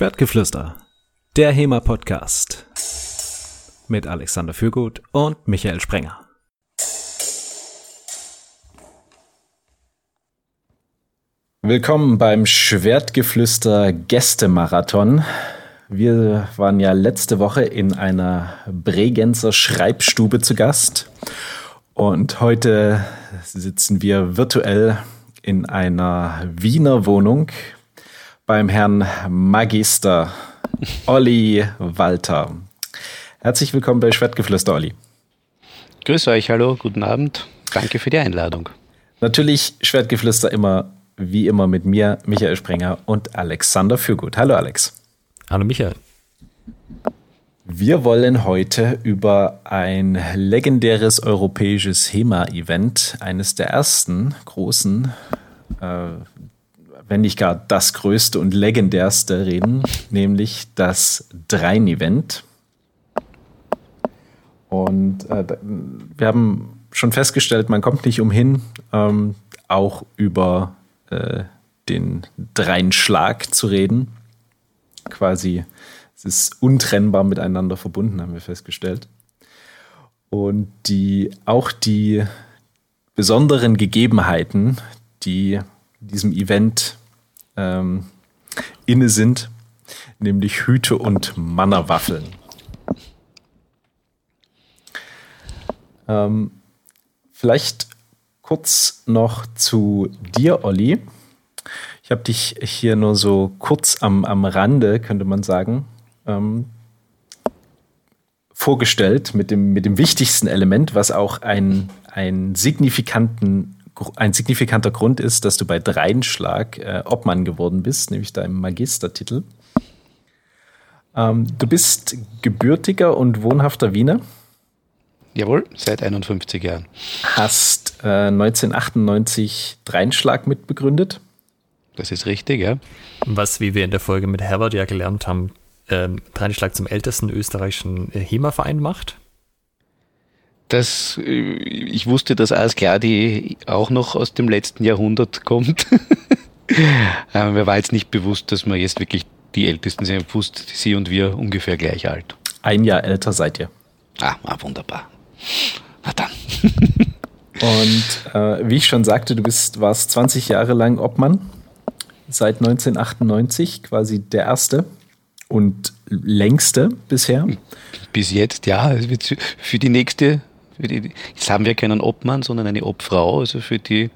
Schwertgeflüster, der HEMA-Podcast mit Alexander Fürgut und Michael Sprenger. Willkommen beim Schwertgeflüster Gästemarathon. Wir waren ja letzte Woche in einer Bregenzer Schreibstube zu Gast und heute sitzen wir virtuell in einer Wiener Wohnung beim Herrn Magister Olli Walter. Herzlich willkommen bei Schwertgeflüster, Olli. Grüß euch, hallo, guten Abend. Danke für die Einladung. Natürlich Schwertgeflüster immer, wie immer mit mir, Michael Sprenger und Alexander Fürgut. Hallo, Alex. Hallo, Michael. Wir wollen heute über ein legendäres europäisches HEMA-Event, eines der ersten großen äh, wenn nicht gar das größte und legendärste reden, nämlich das Drein-Event. Und äh, wir haben schon festgestellt, man kommt nicht umhin, ähm, auch über äh, den Dreinschlag zu reden. Quasi, es ist untrennbar miteinander verbunden, haben wir festgestellt. Und die, auch die besonderen Gegebenheiten, die diesem Event ähm, inne sind, nämlich Hüte und Mannerwaffeln. Ähm, vielleicht kurz noch zu dir, Olli. Ich habe dich hier nur so kurz am, am Rande, könnte man sagen, ähm, vorgestellt mit dem, mit dem wichtigsten Element, was auch einen, einen signifikanten ein signifikanter Grund ist, dass du bei Dreinschlag äh, Obmann geworden bist, nämlich deinem Magistertitel. Ähm, du bist gebürtiger und wohnhafter Wiener. Jawohl, seit 51 Jahren. Hast äh, 1998 Dreinschlag mitbegründet. Das ist richtig, ja. Was, wie wir in der Folge mit Herbert ja gelernt haben, ähm, Dreinschlag zum ältesten österreichischen äh, HEMA-Verein macht das, äh, ich wusste, dass Askladi auch noch aus dem letzten Jahrhundert kommt. Mir war jetzt nicht bewusst, dass wir jetzt wirklich die Ältesten sind. Ich wusste, sie und wir ungefähr gleich alt. Ein Jahr älter seid ihr. Ah, ah wunderbar. Na dann. und äh, wie ich schon sagte, du bist, warst 20 Jahre lang Obmann. Seit 1998 quasi der erste und längste bisher. Bis jetzt, ja. Für die nächste Jetzt haben wir keinen Obmann, sondern eine Obfrau. Also für die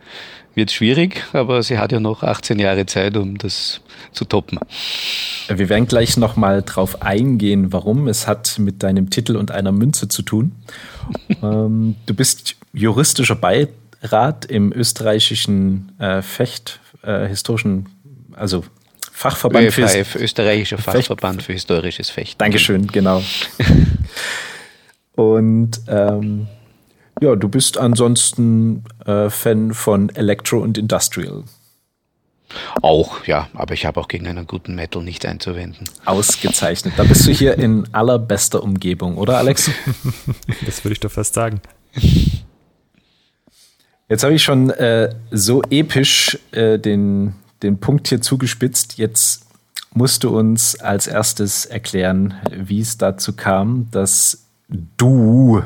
wird es schwierig, aber sie hat ja noch 18 Jahre Zeit, um das zu toppen. Wir werden gleich nochmal drauf eingehen, warum. Es hat mit deinem Titel und einer Münze zu tun. ähm, du bist juristischer Beirat im österreichischen äh, Fecht, äh, historischen, also Fachverband ÖFHF, für österreichischer Fachverband Fecht. für historisches Fechten. Dankeschön, genau. Und ähm, ja, du bist ansonsten äh, Fan von Electro und Industrial. Auch, ja, aber ich habe auch gegen einen guten Metal nichts einzuwenden. Ausgezeichnet. Da bist du hier in allerbester Umgebung, oder Alex? das würde ich doch fast sagen. Jetzt habe ich schon äh, so episch äh, den, den Punkt hier zugespitzt. Jetzt musst du uns als erstes erklären, wie es dazu kam, dass du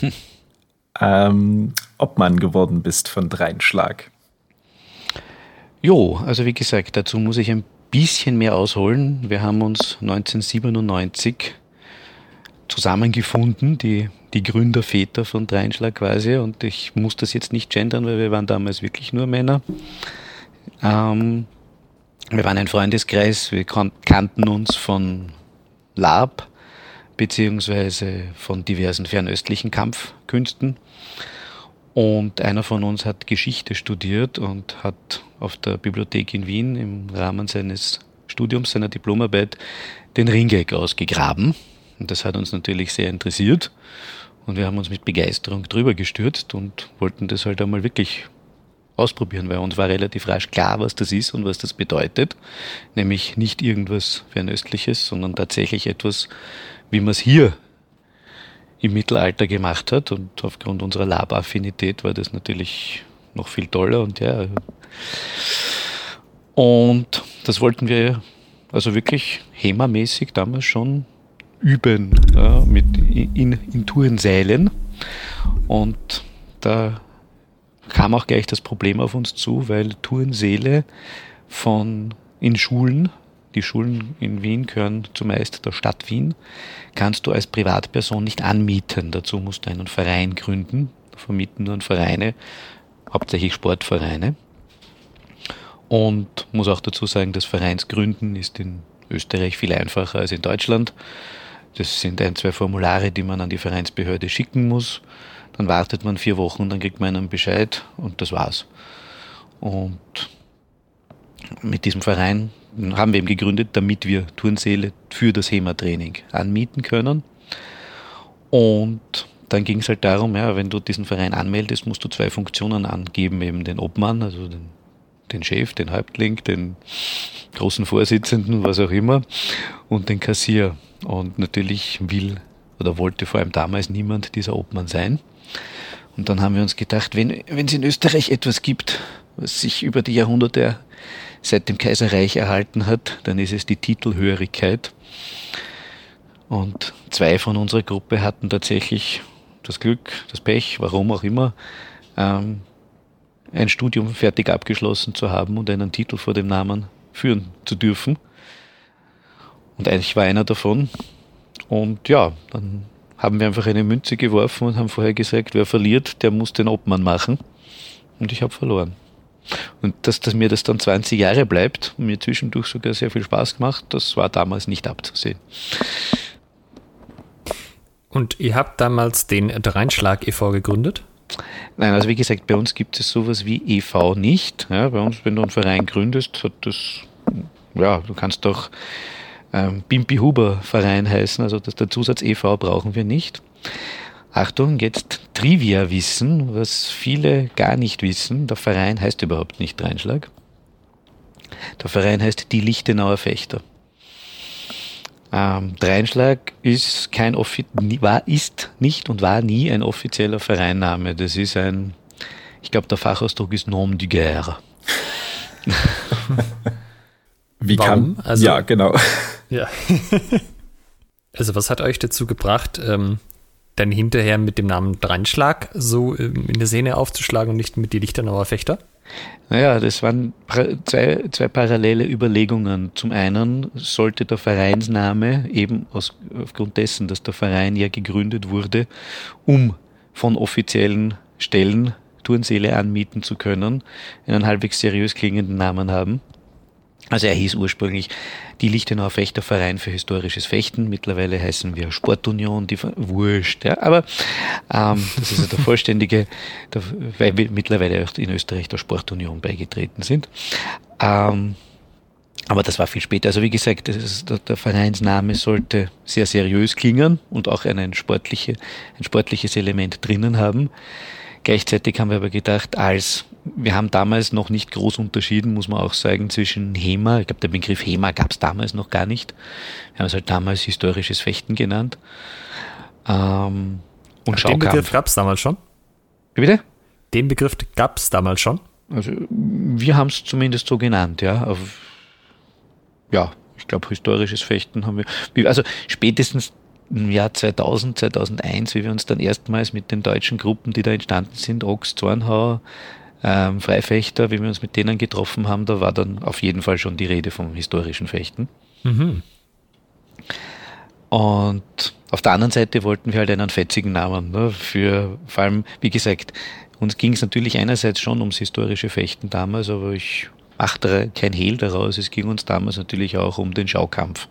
ähm, Obmann geworden bist von Dreinschlag. Jo, also wie gesagt, dazu muss ich ein bisschen mehr ausholen. Wir haben uns 1997 zusammengefunden, die, die Gründerväter von Dreinschlag quasi. Und ich muss das jetzt nicht gendern, weil wir waren damals wirklich nur Männer. Ähm, wir waren ein Freundeskreis, wir kannten uns von Lab beziehungsweise von diversen fernöstlichen Kampfkünsten. Und einer von uns hat Geschichte studiert und hat auf der Bibliothek in Wien im Rahmen seines Studiums, seiner Diplomarbeit, den Ringeck ausgegraben. Und das hat uns natürlich sehr interessiert. Und wir haben uns mit Begeisterung drüber gestürzt und wollten das halt einmal wirklich ausprobieren, weil uns war relativ rasch klar, was das ist und was das bedeutet. Nämlich nicht irgendwas Fernöstliches, sondern tatsächlich etwas, wie man es hier im Mittelalter gemacht hat. Und aufgrund unserer Lab-Affinität war das natürlich noch viel toller und ja. Und das wollten wir also wirklich HEMA-mäßig damals schon üben ja, mit in, in Tourensälen. Und da kam auch gleich das Problem auf uns zu, weil Tourensäle von in Schulen, die Schulen in Wien gehören zumeist der Stadt Wien, kannst du als Privatperson nicht anmieten. Dazu musst du einen Verein gründen, vermieten nur Vereine, hauptsächlich Sportvereine. Und muss auch dazu sagen, das Vereinsgründen ist in Österreich viel einfacher als in Deutschland. Das sind ein, zwei Formulare, die man an die Vereinsbehörde schicken muss. Dann wartet man vier Wochen dann kriegt man einen Bescheid und das war's. Und mit diesem Verein haben wir eben gegründet, damit wir Turnsäle für das HEMA-Training anmieten können. Und dann ging es halt darum, ja, wenn du diesen Verein anmeldest, musst du zwei Funktionen angeben, eben den Obmann, also den, den Chef, den Häuptling, den großen Vorsitzenden, was auch immer, und den Kassier. Und natürlich will oder wollte vor allem damals niemand dieser Obmann sein. Und dann haben wir uns gedacht, wenn, wenn es in Österreich etwas gibt, was sich über die Jahrhunderte seit dem Kaiserreich erhalten hat, dann ist es die Titelhörigkeit. Und zwei von unserer Gruppe hatten tatsächlich das Glück, das Pech, warum auch immer, ähm, ein Studium fertig abgeschlossen zu haben und einen Titel vor dem Namen führen zu dürfen. Und ich war einer davon. Und ja, dann haben wir einfach eine Münze geworfen und haben vorher gesagt, wer verliert, der muss den Obmann machen. Und ich habe verloren. Und dass, dass mir das dann 20 Jahre bleibt und mir zwischendurch sogar sehr viel Spaß gemacht, das war damals nicht abzusehen. Und ihr habt damals den Dreinschlag e.V. gegründet? Nein, also wie gesagt, bei uns gibt es sowas wie e.V. nicht. Ja, bei uns, wenn du einen Verein gründest, hat das, ja, du kannst doch ähm, Bimpi Huber Verein heißen, also das, der Zusatz e.V. brauchen wir nicht. Achtung, jetzt Trivia-Wissen, was viele gar nicht wissen. Der Verein heißt überhaupt nicht Dreinschlag. Der Verein heißt die Lichtenauer Fechter. Ähm, Dreinschlag ist kein Offi war, ist nicht und war nie ein offizieller Vereinname. Das ist ein, ich glaube, der Fachausdruck ist Nom du Guerre. Wie Warum? Kann, also, ja, genau. Ja. also, was hat euch dazu gebracht, ähm, dann hinterher mit dem Namen Dreinschlag so ähm, in der Szene aufzuschlagen und nicht mit die Lichternauer Fechter? Naja, das waren zwei, zwei parallele Überlegungen. Zum einen sollte der Vereinsname eben aus, aufgrund dessen, dass der Verein ja gegründet wurde, um von offiziellen Stellen Turnseele anmieten zu können, einen halbwegs seriös klingenden Namen haben. Also er hieß ursprünglich die Lichtenauer Fechterverein für historisches Fechten. Mittlerweile heißen wir Sportunion, die Wurscht. Ja, aber ähm, das ist ja der vollständige, der, weil wir mittlerweile auch in Österreich der Sportunion beigetreten sind. Ähm, aber das war viel später. Also wie gesagt, ist, der, Vereinsname sollte sehr seriös klingen und auch ein, sportliche, ein sportliches Element drinnen haben. Gleichzeitig haben wir aber gedacht, als wir haben damals noch nicht groß unterschieden, muss man auch sagen, zwischen HEMA, ich glaube, der Begriff HEMA gab es damals noch gar nicht. Wir haben es halt damals historisches Fechten genannt. Ähm, und Ach, Den Begriff gab es damals schon? Wie bitte? Den Begriff gab es damals schon? Also, wir haben es zumindest so genannt, ja. Auf, ja, ich glaube, historisches Fechten haben wir. Also spätestens im Jahr 2000, 2001, wie wir uns dann erstmals mit den deutschen Gruppen, die da entstanden sind, Ochs, Zornhauer, ähm, Freifechter, wie wir uns mit denen getroffen haben, da war dann auf jeden Fall schon die Rede vom historischen Fechten. Mhm. Und auf der anderen Seite wollten wir halt einen fetzigen Namen. Ne, für vor allem, wie gesagt, uns ging es natürlich einerseits schon ums historische Fechten damals, aber ich machte kein Hehl daraus. Es ging uns damals natürlich auch um den Schaukampf.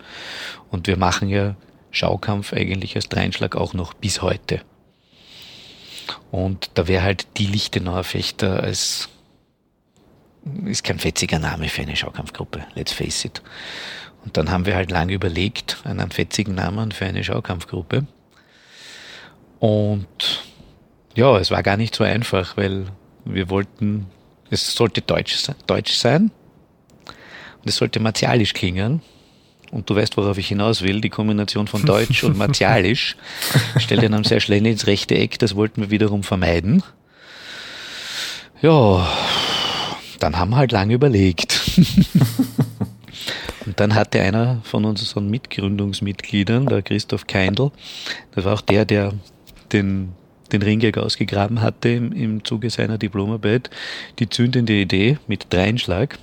Und wir machen ja Schaukampf eigentlich als Dreinschlag auch noch bis heute. Und da wäre halt die Lichtenauer Fechter als ist kein fetziger Name für eine Schaukampfgruppe, let's face it. Und dann haben wir halt lange überlegt, einen fetzigen Namen für eine Schaukampfgruppe. Und ja, es war gar nicht so einfach, weil wir wollten, es sollte deutsch, deutsch sein und es sollte martialisch klingen. Und du weißt, worauf ich hinaus will, die Kombination von Deutsch und Martialisch stellt einen sehr schnell ins rechte Eck, das wollten wir wiederum vermeiden. Ja, dann haben wir halt lange überlegt. und dann hatte einer von unseren Mitgründungsmitgliedern, der Christoph Keindl, das war auch der, der den, den Ringegg ausgegraben hatte im, im Zuge seiner Diplomarbeit, die zündende Idee mit Dreinschlag.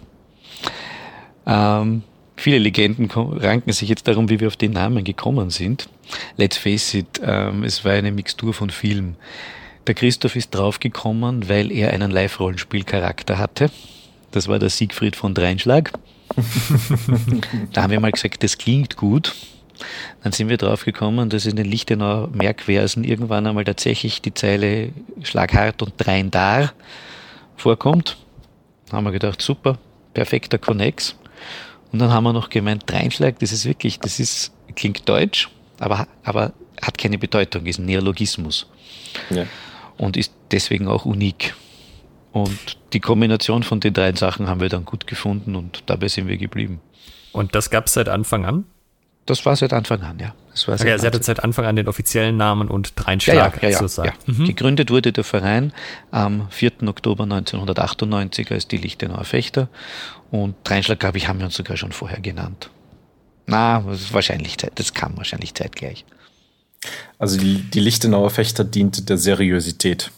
Ähm, viele Legenden ranken sich jetzt darum, wie wir auf den Namen gekommen sind. Let's face it, ähm, es war eine Mixtur von Filmen. Der Christoph ist draufgekommen, weil er einen Live-Rollenspiel-Charakter hatte. Das war der Siegfried von Dreinschlag. da haben wir mal gesagt, das klingt gut. Dann sind wir draufgekommen, dass in den Lichtenauer Merkversen irgendwann einmal tatsächlich die Zeile Schlaghart und Drein dar vorkommt. Da haben wir gedacht, super, perfekter Connex. Und dann haben wir noch gemeint, Dreinschlag, das ist wirklich, das ist, klingt deutsch, aber, aber hat keine Bedeutung, ist ein Neologismus. Ja. Und ist deswegen auch unik. Und die Kombination von den drei Sachen haben wir dann gut gefunden und dabei sind wir geblieben. Und das gab es seit Anfang an? Das war seit Anfang an, ja. Das war seit okay, Sie hatte seit Anfang an den offiziellen Namen und Dreinschlag ja, ja, ja, sozusagen. Ja. Mhm. Gegründet wurde der Verein am 4. Oktober 1998 als die Lichtenauer Fechter und Dreinschlag, glaube ich, haben wir uns sogar schon vorher genannt. Na, wahrscheinlich Zeit, das kam wahrscheinlich zeitgleich. Also die, die Lichtenauer Fechter diente der Seriosität.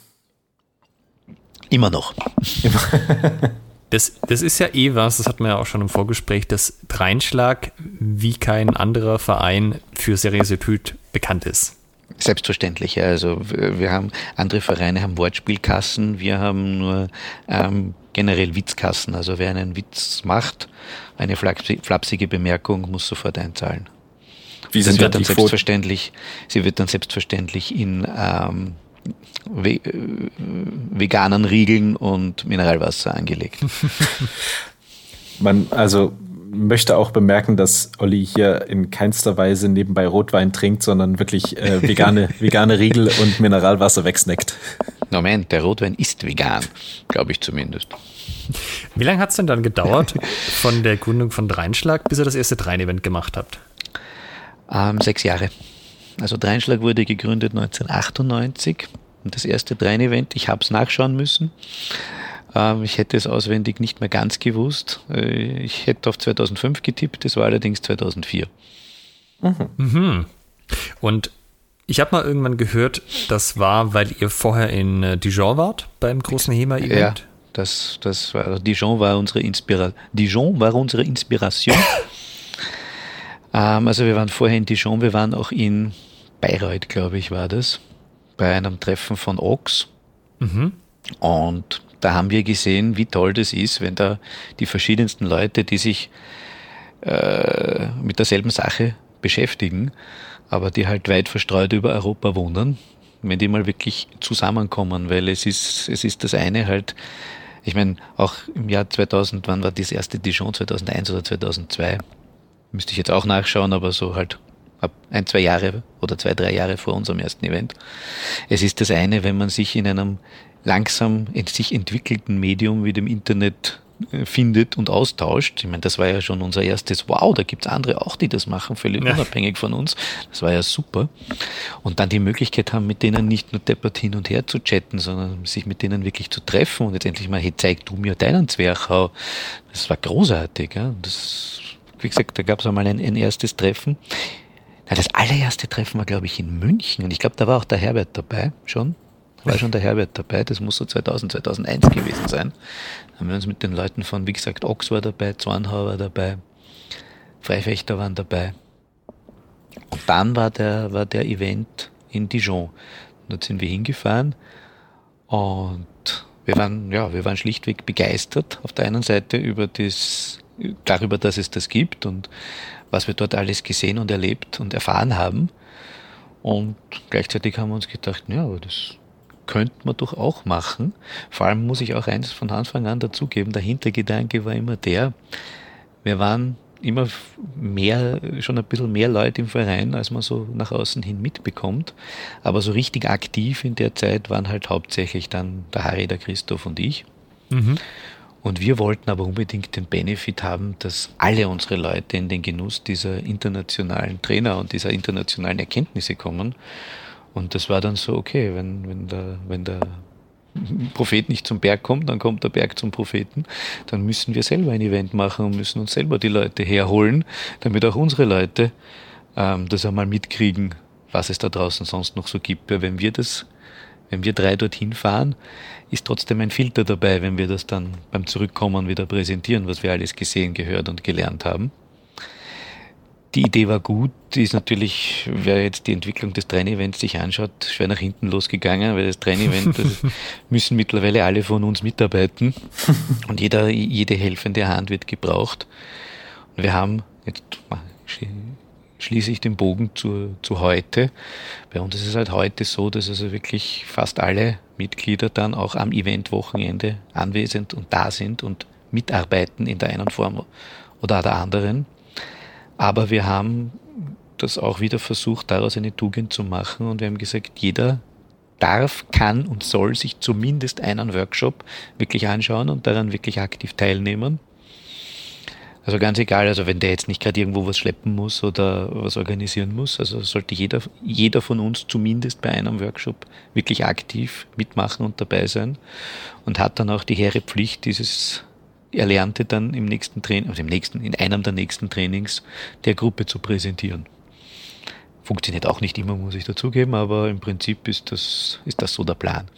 Immer noch. Das, das ist ja eh was, das hat man ja auch schon im Vorgespräch, dass Dreinschlag wie kein anderer Verein für Seriosität bekannt ist. Selbstverständlich, also wir haben andere Vereine haben Wortspielkassen, wir haben nur ähm, generell Witzkassen. Also wer einen Witz macht, eine flapsige Bemerkung, muss sofort einzahlen. Wie sind wird dann selbstverständlich, sie wird dann selbstverständlich in ähm, ve veganen Riegeln und Mineralwasser angelegt. Man, also möchte auch bemerken, dass Olli hier in keinster Weise nebenbei Rotwein trinkt, sondern wirklich äh, vegane, vegane Riegel und Mineralwasser wegsnackt. Moment, der Rotwein ist vegan, glaube ich zumindest. Wie lange hat es denn dann gedauert von der Gründung von Dreinschlag, bis ihr das erste Drein-Event gemacht habt? Ähm, sechs Jahre. Also Dreinschlag wurde gegründet 1998 und das erste Drein-Event, ich habe es nachschauen müssen. Ähm, ich hätte es auswendig nicht mehr ganz gewusst. Äh, ich hätte auf 2005 getippt, es war allerdings 2004. Mhm. Mhm. Und ich habe mal irgendwann gehört, das war, weil ihr vorher in äh, Dijon wart beim großen HEMA-Event. Ja, das, das war, Dijon war unsere Inspiration. Dijon war unsere Inspiration. ähm, also wir waren vorher in Dijon, wir waren auch in Bayreuth, glaube ich, war das, bei einem Treffen von Ox. Mhm. Und da haben wir gesehen, wie toll das ist, wenn da die verschiedensten Leute, die sich äh, mit derselben Sache beschäftigen, aber die halt weit verstreut über Europa wohnen, wenn die mal wirklich zusammenkommen, weil es ist, es ist das eine halt, ich meine, auch im Jahr 2000, wann war das erste Dijon, 2001 oder 2002? Müsste ich jetzt auch nachschauen, aber so halt ein, zwei Jahre oder zwei, drei Jahre vor unserem ersten Event. Es ist das eine, wenn man sich in einem langsam in sich entwickelten Medium wie dem Internet äh, findet und austauscht. Ich meine, das war ja schon unser erstes Wow, da gibt's andere auch, die das machen, völlig ja. unabhängig von uns. Das war ja super. Und dann die Möglichkeit haben, mit denen nicht nur deppert hin und her zu chatten, sondern sich mit denen wirklich zu treffen und jetzt endlich mal, hey, zeig du mir deinen Zwerchhau. Das war großartig. Ja? Das, wie gesagt, da gab's einmal ein, ein erstes Treffen. Ja, das allererste Treffen war, glaube ich, in München und ich glaube, da war auch der Herbert dabei schon. War schon der Herbert dabei, das muss so 2000, 2001 gewesen sein. Da haben wir uns mit den Leuten von, wie gesagt, Ox war dabei, Zornhauer war dabei, Freifechter waren dabei. Und dann war der, war der Event in Dijon. Dort sind wir hingefahren und wir waren, ja, wir waren schlichtweg begeistert auf der einen Seite über das, darüber, dass es das gibt und was wir dort alles gesehen und erlebt und erfahren haben. Und gleichzeitig haben wir uns gedacht, ja, aber das könnte man doch auch machen. Vor allem muss ich auch eins von Anfang an dazugeben, der Hintergedanke war immer der, wir waren immer mehr, schon ein bisschen mehr Leute im Verein, als man so nach außen hin mitbekommt. Aber so richtig aktiv in der Zeit waren halt hauptsächlich dann der Harry, der Christoph und ich. Mhm. Und wir wollten aber unbedingt den Benefit haben, dass alle unsere Leute in den Genuss dieser internationalen Trainer und dieser internationalen Erkenntnisse kommen. Und das war dann so, okay, wenn, wenn, der, wenn der Prophet nicht zum Berg kommt, dann kommt der Berg zum Propheten, dann müssen wir selber ein Event machen und müssen uns selber die Leute herholen, damit auch unsere Leute ähm, das einmal mitkriegen, was es da draußen sonst noch so gibt. Weil wenn wir das, wenn wir drei dorthin fahren, ist trotzdem ein Filter dabei, wenn wir das dann beim Zurückkommen wieder präsentieren, was wir alles gesehen, gehört und gelernt haben. Die Idee war gut, die ist natürlich, wer jetzt die Entwicklung des Train-Events sich anschaut, schwer nach hinten losgegangen, weil das Train-Event müssen mittlerweile alle von uns mitarbeiten und jeder, jede helfende Hand wird gebraucht. Und wir haben, jetzt schließe ich den Bogen zu, zu heute. Bei uns ist es halt heute so, dass also wirklich fast alle Mitglieder dann auch am Eventwochenende anwesend und da sind und mitarbeiten in der einen Form oder der anderen. Aber wir haben das auch wieder versucht, daraus eine Tugend zu machen und wir haben gesagt, jeder darf, kann und soll sich zumindest einen Workshop wirklich anschauen und daran wirklich aktiv teilnehmen. Also ganz egal, also wenn der jetzt nicht gerade irgendwo was schleppen muss oder was organisieren muss, also sollte jeder, jeder von uns zumindest bei einem Workshop wirklich aktiv mitmachen und dabei sein und hat dann auch die hehre Pflicht, dieses Erlernte dann im nächsten Training, also im nächsten, in einem der nächsten Trainings der Gruppe zu präsentieren. Funktioniert auch nicht immer, muss ich dazugeben, aber im Prinzip ist das, ist das so der Plan.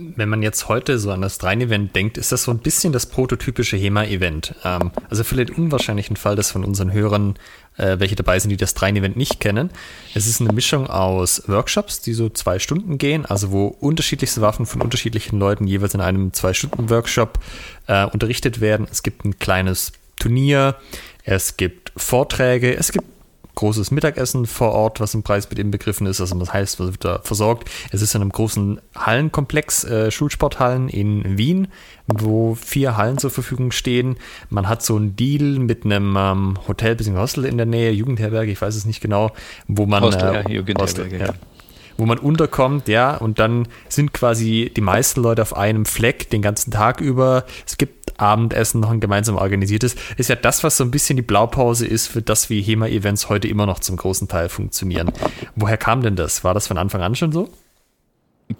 Wenn man jetzt heute so an das Drein-Event denkt, ist das so ein bisschen das prototypische HEMA-Event. Ähm, also für den unwahrscheinlichen Fall, dass von unseren Hörern äh, welche dabei sind, die das Drein-Event nicht kennen. Es ist eine Mischung aus Workshops, die so zwei Stunden gehen, also wo unterschiedlichste Waffen von unterschiedlichen Leuten jeweils in einem Zwei-Stunden-Workshop äh, unterrichtet werden. Es gibt ein kleines Turnier, es gibt Vorträge, es gibt großes Mittagessen vor Ort, was im Preis mit inbegriffen ist. Also das heißt, was wird da versorgt? Es ist in einem großen Hallenkomplex, äh, Schulsporthallen in Wien, wo vier Hallen zur Verfügung stehen. Man hat so einen Deal mit einem ähm, Hotel bzw. Hostel in der Nähe, Jugendherberge, ich weiß es nicht genau, wo man Hostel, äh, ja, Jugendherberge, Hostel, ja wo man unterkommt, ja, und dann sind quasi die meisten Leute auf einem Fleck den ganzen Tag über. Es gibt Abendessen, noch ein gemeinsam organisiertes. Ist ja das, was so ein bisschen die Blaupause ist, für das wie HEMA-Events heute immer noch zum großen Teil funktionieren. Woher kam denn das? War das von Anfang an schon so?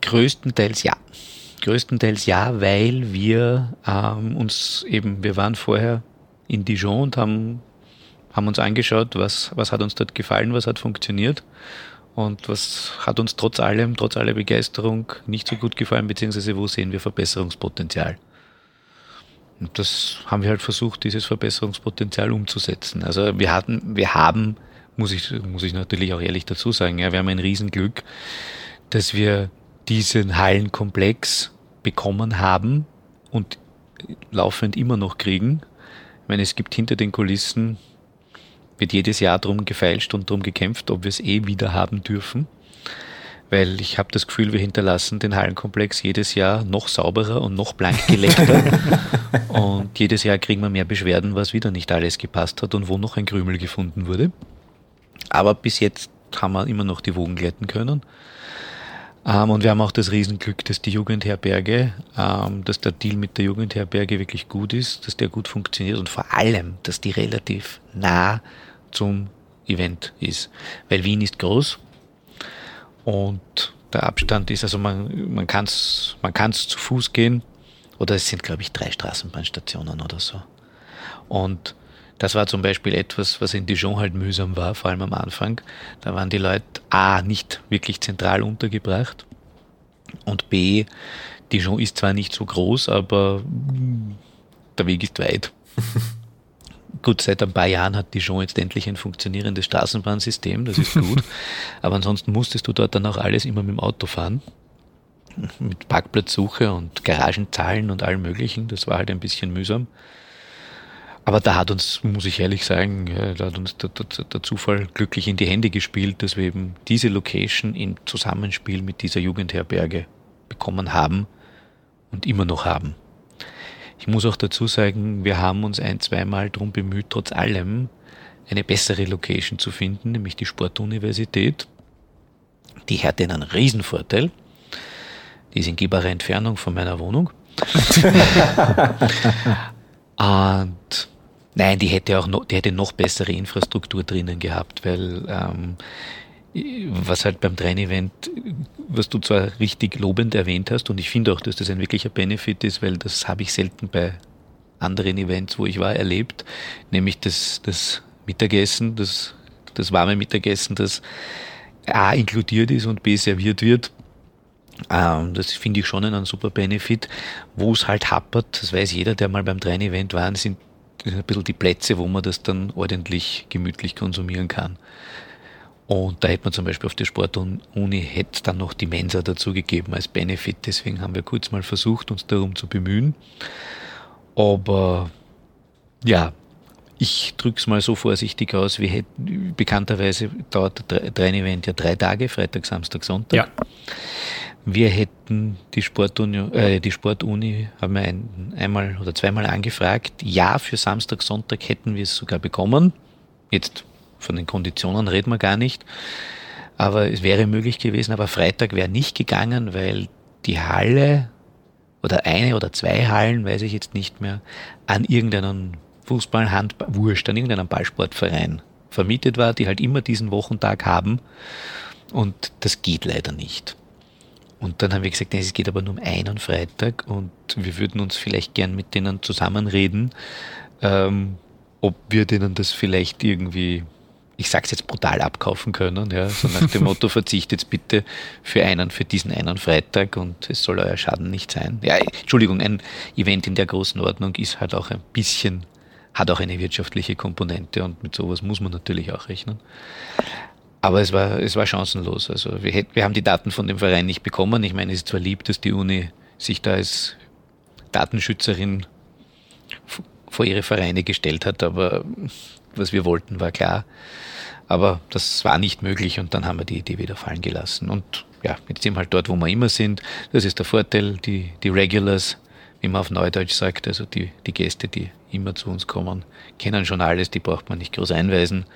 Größtenteils ja. Größtenteils ja, weil wir ähm, uns eben, wir waren vorher in Dijon und haben, haben uns angeschaut, was, was hat uns dort gefallen, was hat funktioniert und was hat uns trotz allem, trotz aller Begeisterung nicht so gut gefallen, beziehungsweise wo sehen wir Verbesserungspotenzial? Und das haben wir halt versucht, dieses Verbesserungspotenzial umzusetzen. Also wir hatten, wir haben, muss ich, muss ich natürlich auch ehrlich dazu sagen, ja, wir haben ein Riesenglück, dass wir diesen Hallenkomplex bekommen haben und laufend immer noch kriegen. Ich meine, es gibt hinter den Kulissen wird jedes Jahr drum gefeilscht und drum gekämpft, ob wir es eh wieder haben dürfen. Weil ich habe das Gefühl, wir hinterlassen den Hallenkomplex jedes Jahr noch sauberer und noch blank geleckter. und jedes Jahr kriegen wir mehr Beschwerden, was wieder nicht alles gepasst hat und wo noch ein Krümel gefunden wurde. Aber bis jetzt haben wir immer noch die Wogen glätten können. Ähm, und wir haben auch das Riesenglück, dass die Jugendherberge, ähm, dass der Deal mit der Jugendherberge wirklich gut ist, dass der gut funktioniert und vor allem, dass die relativ nah zum Event ist. Weil Wien ist groß und der Abstand ist, also man, man kann es man kann's zu Fuß gehen oder es sind, glaube ich, drei Straßenbahnstationen oder so. Und das war zum Beispiel etwas, was in Dijon halt mühsam war, vor allem am Anfang. Da waren die Leute A, nicht wirklich zentral untergebracht und B, Dijon ist zwar nicht so groß, aber der Weg ist weit. Gut, seit ein paar Jahren hat Dijon jetzt endlich ein funktionierendes Straßenbahnsystem, das ist gut. Aber ansonsten musstest du dort dann auch alles immer mit dem Auto fahren. Mit Parkplatzsuche und Garagenzahlen und allem Möglichen. Das war halt ein bisschen mühsam. Aber da hat uns, muss ich ehrlich sagen, da hat uns der, der, der, Zufall glücklich in die Hände gespielt, dass wir eben diese Location im Zusammenspiel mit dieser Jugendherberge bekommen haben und immer noch haben. Ich muss auch dazu sagen, wir haben uns ein, zweimal darum bemüht, trotz allem eine bessere Location zu finden, nämlich die Sportuniversität. Die hat einen Riesenvorteil. Die ist in gehbarer Entfernung von meiner Wohnung. und nein, die hätte auch noch, die hätte noch bessere Infrastruktur drinnen gehabt, weil ähm, was halt beim Train-Event, was du zwar richtig lobend erwähnt hast, und ich finde auch, dass das ein wirklicher Benefit ist, weil das habe ich selten bei anderen Events, wo ich war, erlebt, nämlich das, das Mittagessen, das, das warme Mittagessen, das A inkludiert ist und B serviert wird. Ähm, das finde ich schon einen super Benefit. Wo es halt happert, das weiß jeder, der mal beim Train-Event war, sind ein bisschen die Plätze, wo man das dann ordentlich gemütlich konsumieren kann. Und da hätte man zum Beispiel auf der Sportuni hätte dann noch die Mensa dazu gegeben als Benefit. Deswegen haben wir kurz mal versucht, uns darum zu bemühen. Aber ja, ich drücke es mal so vorsichtig aus, wir hätten, bekannterweise dauert der Train-Event ja drei Tage, Freitag, Samstag, Sonntag. Ja. Wir hätten die Sportuni, äh, die Sportuni haben wir ein, einmal oder zweimal angefragt. Ja, für Samstag, Sonntag hätten wir es sogar bekommen. Jetzt von den Konditionen reden wir gar nicht. Aber es wäre möglich gewesen, aber Freitag wäre nicht gegangen, weil die Halle oder eine oder zwei Hallen, weiß ich jetzt nicht mehr, an irgendeinen Fußball, Handball, Wurscht, an irgendeinem Ballsportverein vermietet war, die halt immer diesen Wochentag haben. Und das geht leider nicht. Und dann haben wir gesagt, nee, es geht aber nur um einen Freitag und wir würden uns vielleicht gern mit denen zusammenreden, ähm, ob wir denen das vielleicht irgendwie ich sag's jetzt brutal abkaufen können, ja, so nach dem Motto, verzichtet bitte für einen, für diesen einen Freitag und es soll euer Schaden nicht sein. Ja, Entschuldigung, ein Event in der großen Ordnung ist halt auch ein bisschen, hat auch eine wirtschaftliche Komponente und mit sowas muss man natürlich auch rechnen. Aber es war, es war chancenlos. Also wir, hätten, wir haben die Daten von dem Verein nicht bekommen. Ich meine, es ist zwar lieb, dass die Uni sich da als Datenschützerin vor ihre Vereine gestellt hat, aber was wir wollten, war klar. Aber das war nicht möglich und dann haben wir die Idee wieder fallen gelassen. Und ja, jetzt sind wir halt dort, wo wir immer sind. Das ist der Vorteil, die, die Regulars, wie man auf Neudeutsch sagt, also die, die Gäste, die immer zu uns kommen, kennen schon alles, die braucht man nicht groß einweisen.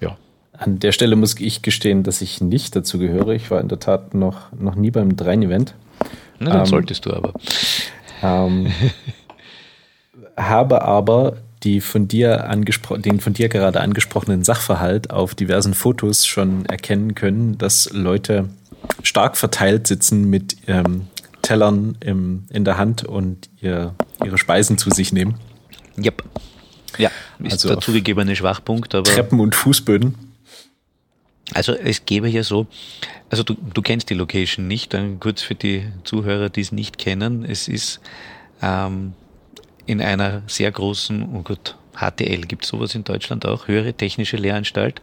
Ja. An der Stelle muss ich gestehen, dass ich nicht dazu gehöre. Ich war in der Tat noch, noch nie beim Drein-Event. Na, dann ähm, solltest du aber. Ähm, habe aber die von dir angespro den von dir gerade angesprochenen Sachverhalt auf diversen Fotos schon erkennen können, dass Leute stark verteilt sitzen mit ähm, Tellern im, in der Hand und ihr, ihre Speisen zu sich nehmen. Yep. Ja, ist also der zugegebene Schwachpunkt. Aber Treppen und Fußböden. Also es gäbe ja so, also du, du kennst die Location nicht, dann kurz für die Zuhörer, die es nicht kennen. Es ist ähm, in einer sehr großen, oh Gott, HTL, gibt es sowas in Deutschland auch? Höhere Technische Lehranstalt?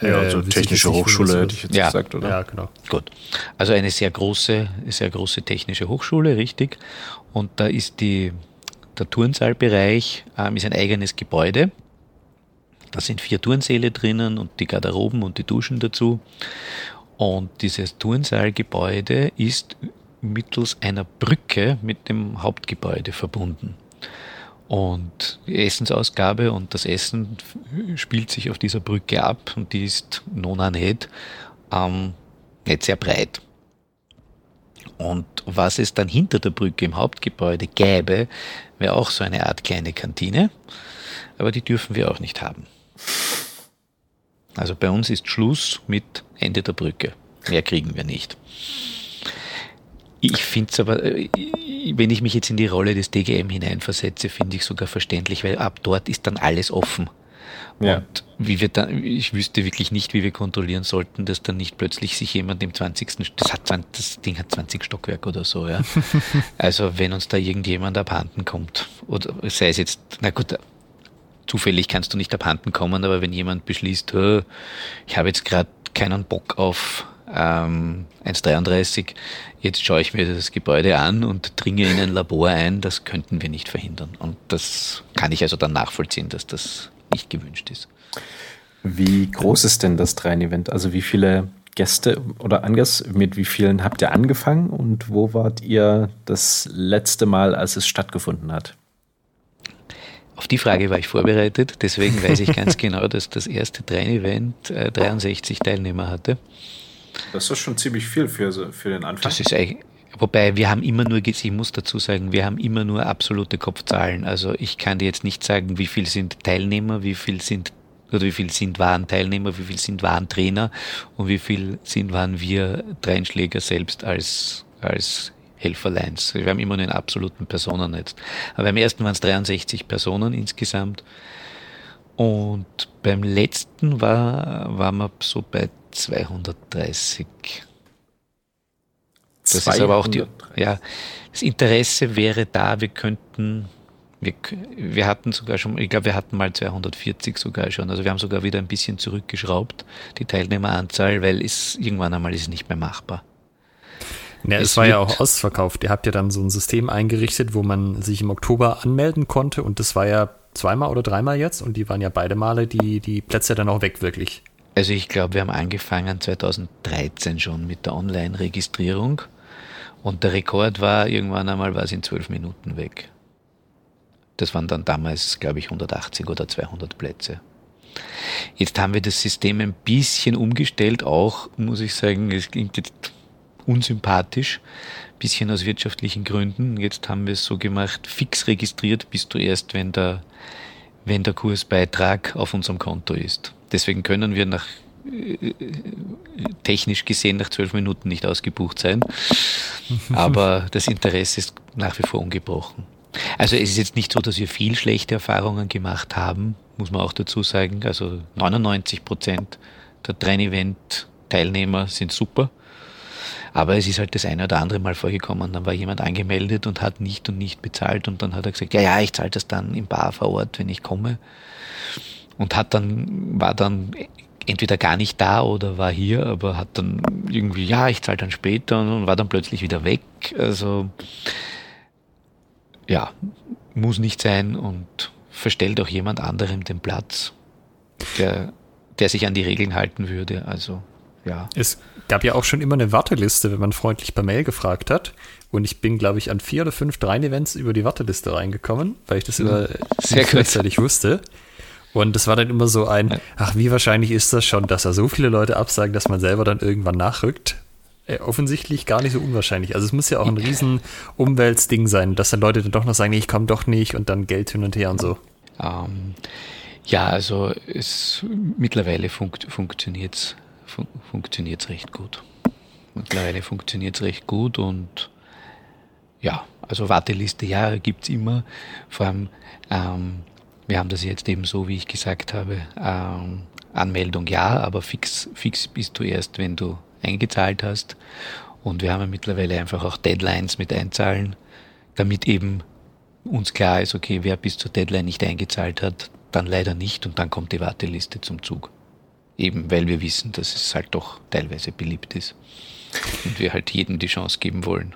Ja, also äh, Technische Hochschule hätte ich jetzt ja, gesagt, oder? Ja, genau. Gut. Also eine sehr große, sehr große technische Hochschule, richtig. Und da ist die, der Turnsaalbereich ähm, ist ein eigenes Gebäude. Da sind vier Turnsäle drinnen und die Garderoben und die Duschen dazu. Und dieses Turnsaalgebäude ist mittels einer Brücke mit dem Hauptgebäude verbunden. Und die Essensausgabe und das Essen spielt sich auf dieser Brücke ab und die ist nona nicht, ähm, nicht sehr breit. Und was es dann hinter der Brücke im Hauptgebäude gäbe, wäre auch so eine Art kleine Kantine, aber die dürfen wir auch nicht haben. Also bei uns ist Schluss mit Ende der Brücke. Mehr kriegen wir nicht. Ich finde es aber, äh, wenn ich mich jetzt in die Rolle des DGM hineinversetze, finde ich sogar verständlich, weil ab dort ist dann alles offen. Ja. Und wie wir dann, ich wüsste wirklich nicht, wie wir kontrollieren sollten, dass dann nicht plötzlich sich jemand im 20. Das, hat, das Ding hat 20 Stockwerk oder so, ja. also wenn uns da irgendjemand abhanden kommt, oder sei es jetzt, na gut, zufällig kannst du nicht abhanden kommen, aber wenn jemand beschließt, oh, ich habe jetzt gerade keinen Bock auf ähm, 1,33. Jetzt schaue ich mir das Gebäude an und dringe in ein Labor ein. Das könnten wir nicht verhindern. Und das kann ich also dann nachvollziehen, dass das nicht gewünscht ist. Wie groß ist denn das Drein-Event? Also wie viele Gäste oder anders, mit wie vielen habt ihr angefangen und wo wart ihr das letzte Mal, als es stattgefunden hat? Auf die Frage war ich vorbereitet, deswegen weiß ich ganz genau, dass das erste Drein-Event äh, 63 Teilnehmer hatte. Das ist schon ziemlich viel für, für den Anfang. Das ist eigentlich, wobei wir haben immer nur, ich muss dazu sagen, wir haben immer nur absolute Kopfzahlen. Also ich kann dir jetzt nicht sagen, wie viel sind Teilnehmer, wie viel sind oder wie viel sind waren Teilnehmer, wie viel sind waren Trainer und wie viel sind waren wir Dreinschläger selbst als, als Helferleins. Wir haben immer einen absoluten Personen jetzt. Aber beim ersten waren es 63 Personen insgesamt. Und beim letzten war, waren wir so bei 230. Das 230. ist aber auch die, ja, das Interesse wäre da, wir könnten, wir, wir hatten sogar schon, ich glaube, wir hatten mal 240 sogar schon. Also wir haben sogar wieder ein bisschen zurückgeschraubt, die Teilnehmeranzahl, weil es irgendwann einmal ist nicht mehr machbar. Ja, es, es war ja auch ausverkauft. Ihr habt ja dann so ein System eingerichtet, wo man sich im Oktober anmelden konnte und das war ja zweimal oder dreimal jetzt und die waren ja beide Male die, die Plätze dann auch weg, wirklich. Also ich glaube, wir haben angefangen 2013 schon mit der Online-Registrierung und der Rekord war irgendwann einmal war es in zwölf Minuten weg. Das waren dann damals, glaube ich, 180 oder 200 Plätze. Jetzt haben wir das System ein bisschen umgestellt, auch muss ich sagen, es klingt jetzt unsympathisch, bisschen aus wirtschaftlichen Gründen. Jetzt haben wir es so gemacht, fix registriert bist du erst, wenn der, wenn der Kursbeitrag auf unserem Konto ist. Deswegen können wir nach äh, technisch gesehen nach zwölf Minuten nicht ausgebucht sein. Aber das Interesse ist nach wie vor ungebrochen. Also es ist jetzt nicht so, dass wir viel schlechte Erfahrungen gemacht haben, muss man auch dazu sagen. Also 99 Prozent der Train-Event-Teilnehmer sind super. Aber es ist halt das eine oder andere Mal vorgekommen. Dann war jemand angemeldet und hat nicht und nicht bezahlt und dann hat er gesagt, ja, ja, ich zahle das dann im Bar vor Ort, wenn ich komme. Und hat dann, war dann entweder gar nicht da oder war hier, aber hat dann irgendwie, ja, ich zahle dann später und war dann plötzlich wieder weg. Also ja, muss nicht sein und verstellt auch jemand anderem den Platz, der, der sich an die Regeln halten würde. Also ja. Es gab ja auch schon immer eine Warteliste, wenn man freundlich per Mail gefragt hat. Und ich bin, glaube ich, an vier oder fünf Drein-Events über die Warteliste reingekommen, weil ich das mhm. immer sehr gleichzeitig wusste. Und das war dann immer so ein, ach, wie wahrscheinlich ist das schon, dass da so viele Leute absagen, dass man selber dann irgendwann nachrückt? Äh, offensichtlich gar nicht so unwahrscheinlich. Also es muss ja auch ein riesen Umweltding sein, dass dann Leute dann doch noch sagen, nee, ich komme doch nicht und dann Geld hin und her und so. Ähm, ja, also es mittlerweile funkt, funktioniert es fun funktioniert's recht gut. Mittlerweile funktioniert es recht gut und ja, also Warteliste, ja, gibt es immer. Vor allem ähm, wir haben das jetzt eben so, wie ich gesagt habe, ähm, Anmeldung ja, aber fix, fix bist du erst, wenn du eingezahlt hast. Und wir haben ja mittlerweile einfach auch Deadlines mit einzahlen, damit eben uns klar ist, okay, wer bis zur Deadline nicht eingezahlt hat, dann leider nicht und dann kommt die Warteliste zum Zug. Eben weil wir wissen, dass es halt doch teilweise beliebt ist und wir halt jedem die Chance geben wollen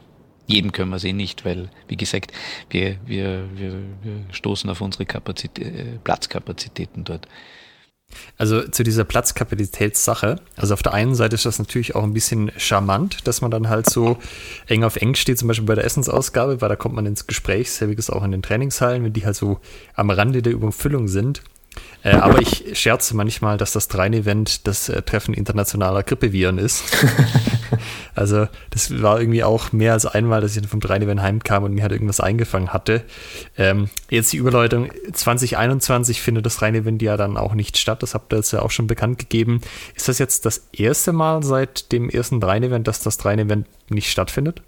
jedem können wir es eh nicht, weil, wie gesagt, wir, wir, wir, wir stoßen auf unsere Kapazität, äh, Platzkapazitäten dort. Also zu dieser Platzkapazitätssache. Also auf der einen Seite ist das natürlich auch ein bisschen charmant, dass man dann halt so eng auf eng steht, zum Beispiel bei der Essensausgabe, weil da kommt man ins Gespräch, selbiges auch in den Trainingshallen, wenn die halt so am Rande der Überfüllung sind. Äh, aber ich scherze manchmal, dass das Drein-Event das äh, Treffen internationaler Grippeviren ist. also das war irgendwie auch mehr als einmal, dass ich vom Drein-Event heimkam und mir halt irgendwas eingefangen hatte. Ähm, jetzt die Überleitung, 2021 findet das Drein-Event ja dann auch nicht statt. Das habt ihr jetzt ja auch schon bekannt gegeben. Ist das jetzt das erste Mal seit dem ersten Drein-Event, dass das Drein-Event nicht stattfindet?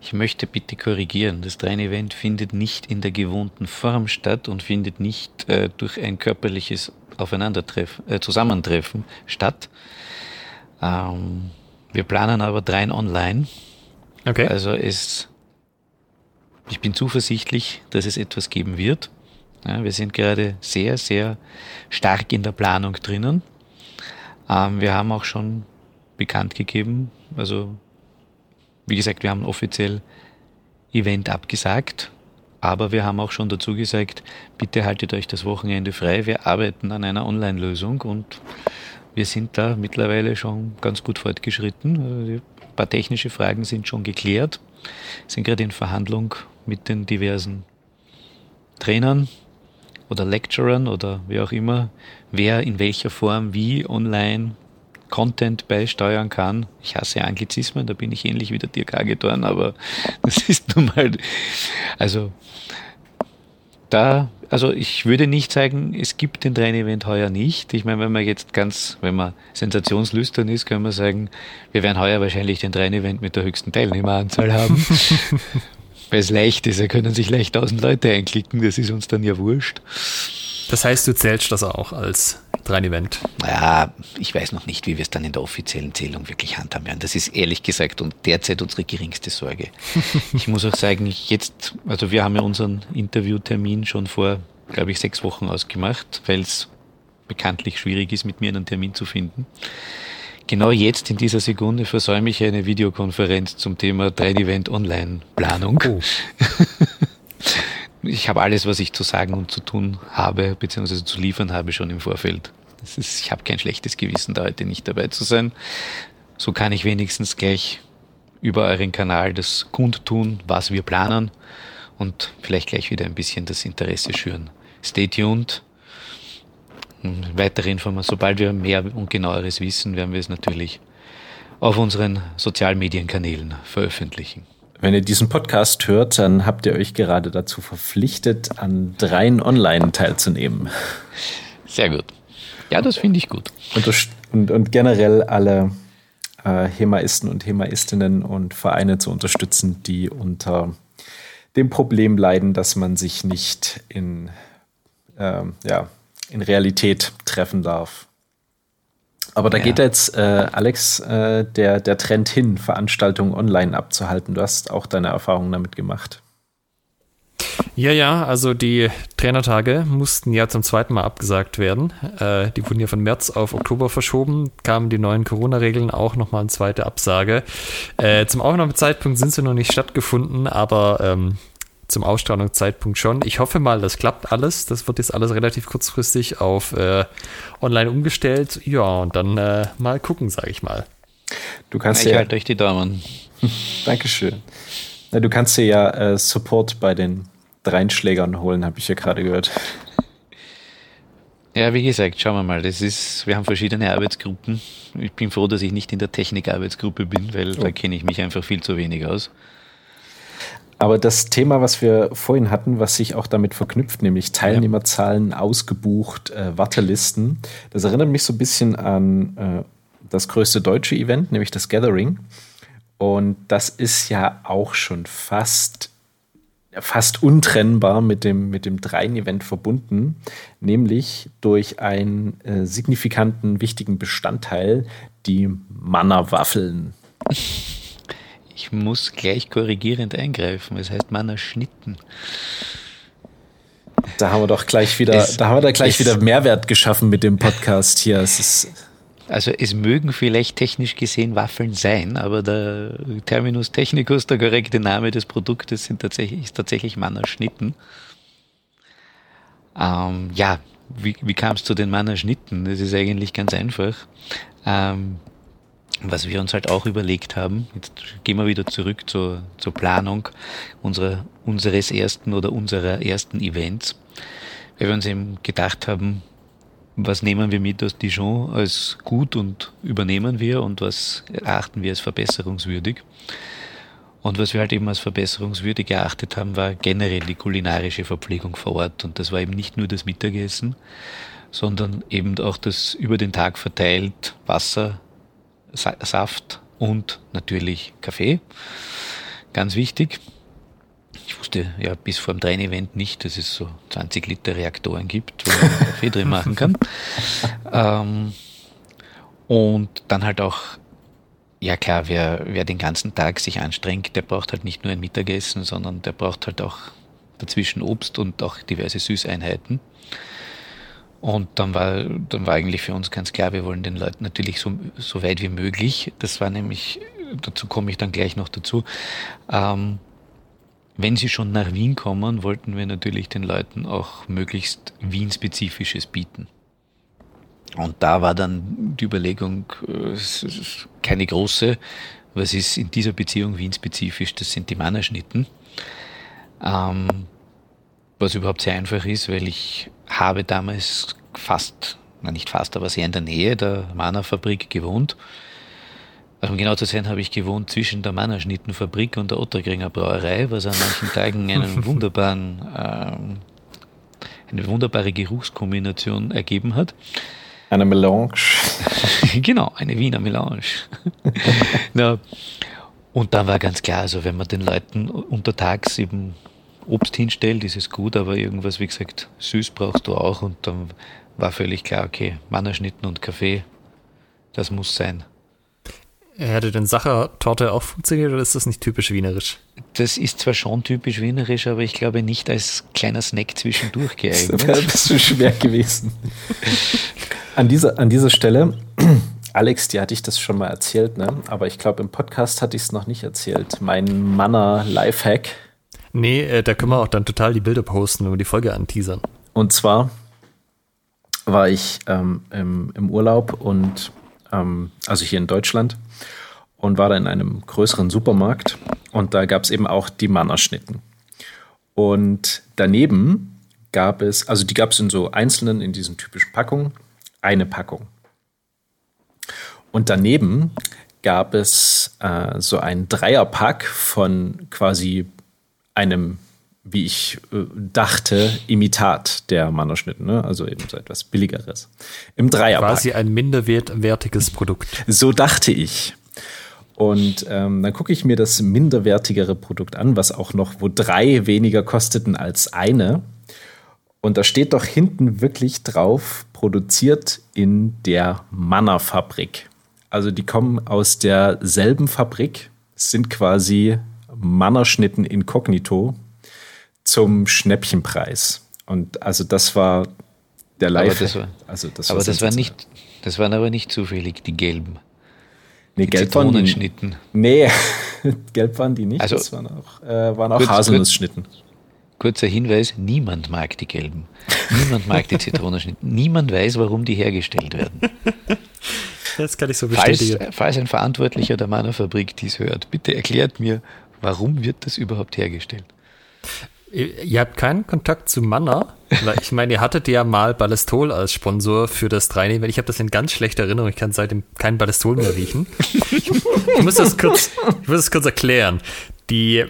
Ich möchte bitte korrigieren, das Train-Event findet nicht in der gewohnten Form statt und findet nicht äh, durch ein körperliches Aufeinandertreffen, äh, Zusammentreffen statt. Ähm, wir planen aber Drein online. Okay. Also es, ich bin zuversichtlich, dass es etwas geben wird. Ja, wir sind gerade sehr, sehr stark in der Planung drinnen. Ähm, wir haben auch schon bekannt gegeben, also wie gesagt, wir haben offiziell Event abgesagt, aber wir haben auch schon dazu gesagt, bitte haltet euch das Wochenende frei. Wir arbeiten an einer Online-Lösung und wir sind da mittlerweile schon ganz gut fortgeschritten. Also ein paar technische Fragen sind schon geklärt, sind gerade in Verhandlung mit den diversen Trainern oder Lecturern oder wie auch immer, wer in welcher Form wie online Content beisteuern kann. Ich hasse Anglizismen, da bin ich ähnlich wie der Dirk Hagedorn, aber das ist nun mal, also da also ich würde nicht sagen, es gibt den Train-Event heuer nicht. Ich meine, wenn man jetzt ganz, wenn man sensationslüstern ist, kann man sagen, wir werden heuer wahrscheinlich den Train-Event mit der höchsten Teilnehmeranzahl haben. Weil es leicht ist, da können sich leicht tausend Leute einklicken, das ist uns dann ja wurscht. Das heißt, du zählst das auch als Train-Event? Ja, ich weiß noch nicht, wie wir es dann in der offiziellen Zählung wirklich handhaben werden. Das ist ehrlich gesagt und derzeit unsere geringste Sorge. ich muss auch sagen, jetzt, also wir haben ja unseren Interviewtermin schon vor, glaube ich, sechs Wochen ausgemacht, weil es bekanntlich schwierig ist, mit mir einen Termin zu finden. Genau jetzt in dieser Sekunde versäume ich eine Videokonferenz zum Thema Train-Event Online-Planung. Oh. ich habe alles, was ich zu sagen und zu tun habe, beziehungsweise zu liefern habe, schon im Vorfeld. Ist, ich habe kein schlechtes Gewissen, da heute nicht dabei zu sein. So kann ich wenigstens gleich über euren Kanal das kundtun, was wir planen und vielleicht gleich wieder ein bisschen das Interesse schüren. Stay tuned. Weitere Informationen, sobald wir mehr und genaueres wissen, werden wir es natürlich auf unseren Sozialmedienkanälen veröffentlichen. Wenn ihr diesen Podcast hört, dann habt ihr euch gerade dazu verpflichtet, an dreien online teilzunehmen. Sehr gut. Ja, das finde ich gut. Und, und, und, generell alle äh, Hemaisten und Hemaistinnen und Vereine zu unterstützen, die unter dem Problem leiden, dass man sich nicht in, äh, ja, in Realität treffen darf. Aber da ja. geht jetzt, äh, Alex, äh, der, der Trend hin, Veranstaltungen online abzuhalten. Du hast auch deine Erfahrungen damit gemacht. Ja, ja, also die Trainertage mussten ja zum zweiten Mal abgesagt werden. Äh, die wurden ja von März auf Oktober verschoben, kamen die neuen Corona-Regeln auch nochmal eine zweite Absage. Äh, zum Aufnahmezeitpunkt sind sie noch nicht stattgefunden, aber ähm, zum Ausstrahlungszeitpunkt schon. Ich hoffe mal, das klappt alles. Das wird jetzt alles relativ kurzfristig auf äh, online umgestellt. Ja, und dann äh, mal gucken, sage ich mal. Du kannst ich ja, halte euch die Daumen. Dankeschön. Du kannst dir ja äh, Support bei den Dreinschlägern holen, habe ich ja gerade gehört. Ja, wie gesagt, schauen wir mal. Das ist, wir haben verschiedene Arbeitsgruppen. Ich bin froh, dass ich nicht in der Technikarbeitsgruppe bin, weil oh. da kenne ich mich einfach viel zu wenig aus. Aber das Thema, was wir vorhin hatten, was sich auch damit verknüpft, nämlich Teilnehmerzahlen ausgebucht, äh, Wartelisten, das erinnert mich so ein bisschen an äh, das größte deutsche Event, nämlich das Gathering. Und das ist ja auch schon fast fast untrennbar mit dem, mit dem Dreien-Event verbunden, nämlich durch einen äh, signifikanten, wichtigen Bestandteil, die Mannerwaffeln. Ich muss gleich korrigierend eingreifen. Es heißt Mannerschnitten. Da haben wir doch gleich wieder, es, da haben wir da gleich wieder Mehrwert geschaffen mit dem Podcast hier. Es also es mögen vielleicht technisch gesehen Waffeln sein, aber der Terminus technicus, der korrekte Name des Produktes, sind tatsächlich, ist tatsächlich Mannerschnitten. Ähm, ja, wie, wie kam es zu den Mannerschnitten? Das ist eigentlich ganz einfach. Ähm, was wir uns halt auch überlegt haben, jetzt gehen wir wieder zurück zur, zur Planung unserer, unseres ersten oder unserer ersten Events, weil wir uns eben gedacht haben, was nehmen wir mit aus Dijon als gut und übernehmen wir und was erachten wir als verbesserungswürdig. Und was wir halt eben als verbesserungswürdig erachtet haben, war generell die kulinarische Verpflegung vor Ort. Und das war eben nicht nur das Mittagessen, sondern eben auch das über den Tag verteilt Wasser, Saft und natürlich Kaffee. Ganz wichtig. Ich wusste ja bis vor dem Train-Event nicht, dass es so 20 Liter Reaktoren gibt, wo man Kaffee drin machen kann. Ähm, und dann halt auch, ja klar, wer, wer den ganzen Tag sich anstrengt, der braucht halt nicht nur ein Mittagessen, sondern der braucht halt auch dazwischen Obst und auch diverse Süßeinheiten. Und dann war, dann war eigentlich für uns ganz klar, wir wollen den Leuten natürlich so, so weit wie möglich, das war nämlich, dazu komme ich dann gleich noch dazu, ähm, wenn sie schon nach Wien kommen, wollten wir natürlich den Leuten auch möglichst Wien-spezifisches bieten. Und da war dann die Überlegung, äh, keine große, was ist in dieser Beziehung Wien-spezifisch, das sind die Mannerschnitten. Ähm, was überhaupt sehr einfach ist, weil ich habe damals fast, na nicht fast, aber sehr in der Nähe der Mannerfabrik gewohnt also um genau zu sein, habe ich gewohnt zwischen der Mannerschnittenfabrik und der Ottergringer Brauerei, was an manchen Tagen einen wunderbaren, ähm, eine wunderbare Geruchskombination ergeben hat. Eine Melange. genau, eine Wiener Melange. ja. Und dann war ganz klar, also wenn man den Leuten untertags eben Obst hinstellt, ist es gut, aber irgendwas, wie gesagt, süß brauchst du auch. Und dann war völlig klar, okay, Mannerschnitten und Kaffee, das muss sein. Hätte denn Sachertorte auch funktioniert oder ist das nicht typisch wienerisch? Das ist zwar schon typisch wienerisch, aber ich glaube nicht als kleiner Snack zwischendurch geeignet. Das wäre ein bisschen schwer gewesen. an, dieser, an dieser Stelle, Alex, dir hatte ich das schon mal erzählt, ne? aber ich glaube, im Podcast hatte ich es noch nicht erzählt. Mein Manner Lifehack. Nee, äh, da können wir auch dann total die Bilder posten und die Folge anteasern. Und zwar war ich ähm, im, im Urlaub und ähm, also hier in Deutschland und war da in einem größeren Supermarkt und da gab es eben auch die Mannerschnitten. Und daneben gab es, also die gab es in so einzelnen, in diesen typischen Packungen, eine Packung. Und daneben gab es äh, so ein Dreierpack von quasi einem wie ich äh, dachte, Imitat der Mannerschnitten, ne? also eben so etwas billigeres. Im Dreierpack. Quasi ein minderwertiges Produkt. So dachte ich. Und ähm, dann gucke ich mir das minderwertigere Produkt an, was auch noch, wo drei weniger kosteten als eine. Und da steht doch hinten wirklich drauf, produziert in der Mannerfabrik. Also die kommen aus derselben Fabrik, sind quasi Mannerschnitten inkognito zum Schnäppchenpreis. Und also das war der Live. Aber das war, also das aber war das war nicht, das waren aber nicht zufällig die gelben. Nee, die gelb waren die, Nee, gelb waren die nicht. Also, das waren auch, äh, waren auch kurz, Haselnussschnitten. Kurzer Hinweis, niemand mag die gelben. Niemand mag die Zitronenschnitten. Niemand weiß, warum die hergestellt werden. Das kann ich so bestätigen. Falls, falls ein Verantwortlicher der Mannerfabrik dies hört, bitte erklärt mir, warum wird das überhaupt hergestellt? Ihr habt keinen Kontakt zu Manna, weil ich meine, ihr hattet ja mal Ballistol als Sponsor für das 3 Ich habe das in ganz schlechter Erinnerung. Ich kann seitdem kein Ballistol mehr riechen. Ich, muss das kurz, ich muss das kurz erklären. Die,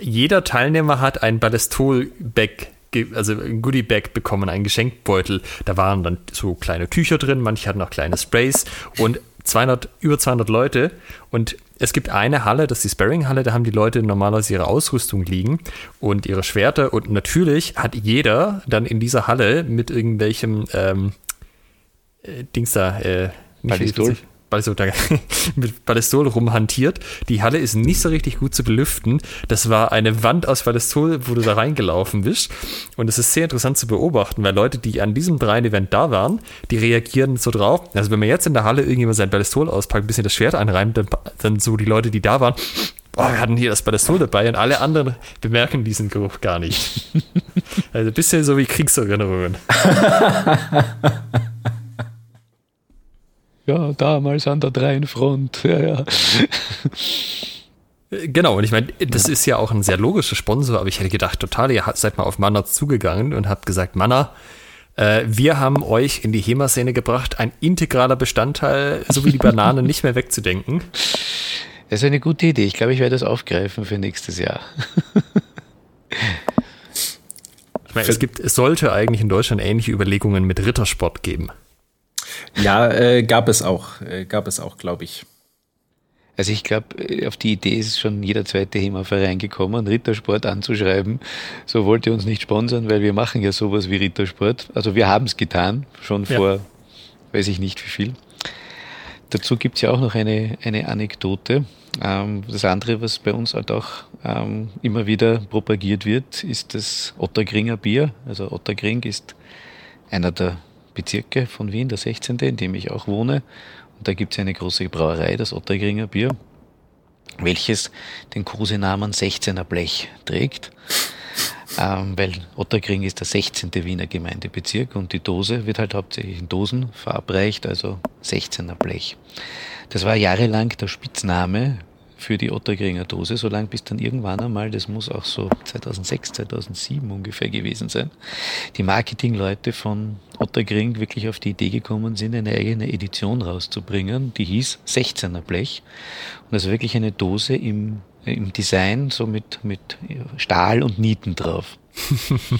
jeder Teilnehmer hat ein Ballistol-Bag also ein Goodie-Bag bekommen, einen Geschenkbeutel. Da waren dann so kleine Tücher drin, manche hatten auch kleine Sprays und 200, über 200 Leute. Und es gibt eine Halle, das ist die Sparring-Halle, da haben die Leute normalerweise ihre Ausrüstung liegen und ihre Schwerter. Und natürlich hat jeder dann in dieser Halle mit irgendwelchem ähm, äh, Dings da, äh, nicht Ballistol, mit Ballistol rumhantiert. Die Halle ist nicht so richtig gut zu belüften. Das war eine Wand aus Ballistol, wo du da reingelaufen bist. Und es ist sehr interessant zu beobachten, weil Leute, die an diesem Dreien-Event da waren, die reagieren so drauf. Also wenn man jetzt in der Halle irgendjemand sein Ballistol auspackt, ein bisschen das Schwert einreimt, dann, dann so die Leute, die da waren, oh, wir hatten hier das Ballistol dabei und alle anderen bemerken diesen Geruch gar nicht. Also ein bisschen so wie Kriegserinnerungen. ja, damals an der Dreinfront. Ja, ja. Genau, und ich meine, das ist ja auch ein sehr logischer Sponsor, aber ich hätte gedacht, total, ihr seid mal auf Manna zugegangen und habt gesagt, Manna, äh, wir haben euch in die HEMA-Szene gebracht, ein integraler Bestandteil, so wie die Bananen nicht mehr wegzudenken. Das ist eine gute Idee. Ich glaube, ich werde das aufgreifen für nächstes Jahr. Ich meine, es gibt, es sollte eigentlich in Deutschland ähnliche Überlegungen mit Rittersport geben. Ja, äh, gab es auch, äh, gab es auch, glaube ich. Also ich glaube, äh, auf die Idee ist schon jeder zweite HEMA-Verein gekommen, Rittersport anzuschreiben. So wollt ihr uns nicht sponsern, weil wir machen ja sowas wie Rittersport. Also wir haben es getan, schon ja. vor, weiß ich nicht wie viel. Dazu gibt es ja auch noch eine, eine Anekdote. Ähm, das andere, was bei uns halt auch ähm, immer wieder propagiert wird, ist das Ottergringer Bier. Also Ottergring ist einer der Bezirke von Wien, der 16., in dem ich auch wohne. Und da gibt es eine große Brauerei, das Ottergringer Bier, welches den Kosenamen 16er Blech trägt. Ähm, weil Ottergring ist der 16. Wiener Gemeindebezirk und die Dose wird halt hauptsächlich in Dosen verabreicht, also 16er Blech. Das war jahrelang der Spitzname für die Ottergringer Dose, solange bis dann irgendwann einmal, das muss auch so 2006, 2007 ungefähr gewesen sein, die Marketingleute von Ottergring wirklich auf die Idee gekommen sind, eine eigene Edition rauszubringen, die hieß 16er Blech. Und also wirklich eine Dose im, im Design, so mit, mit Stahl und Nieten drauf.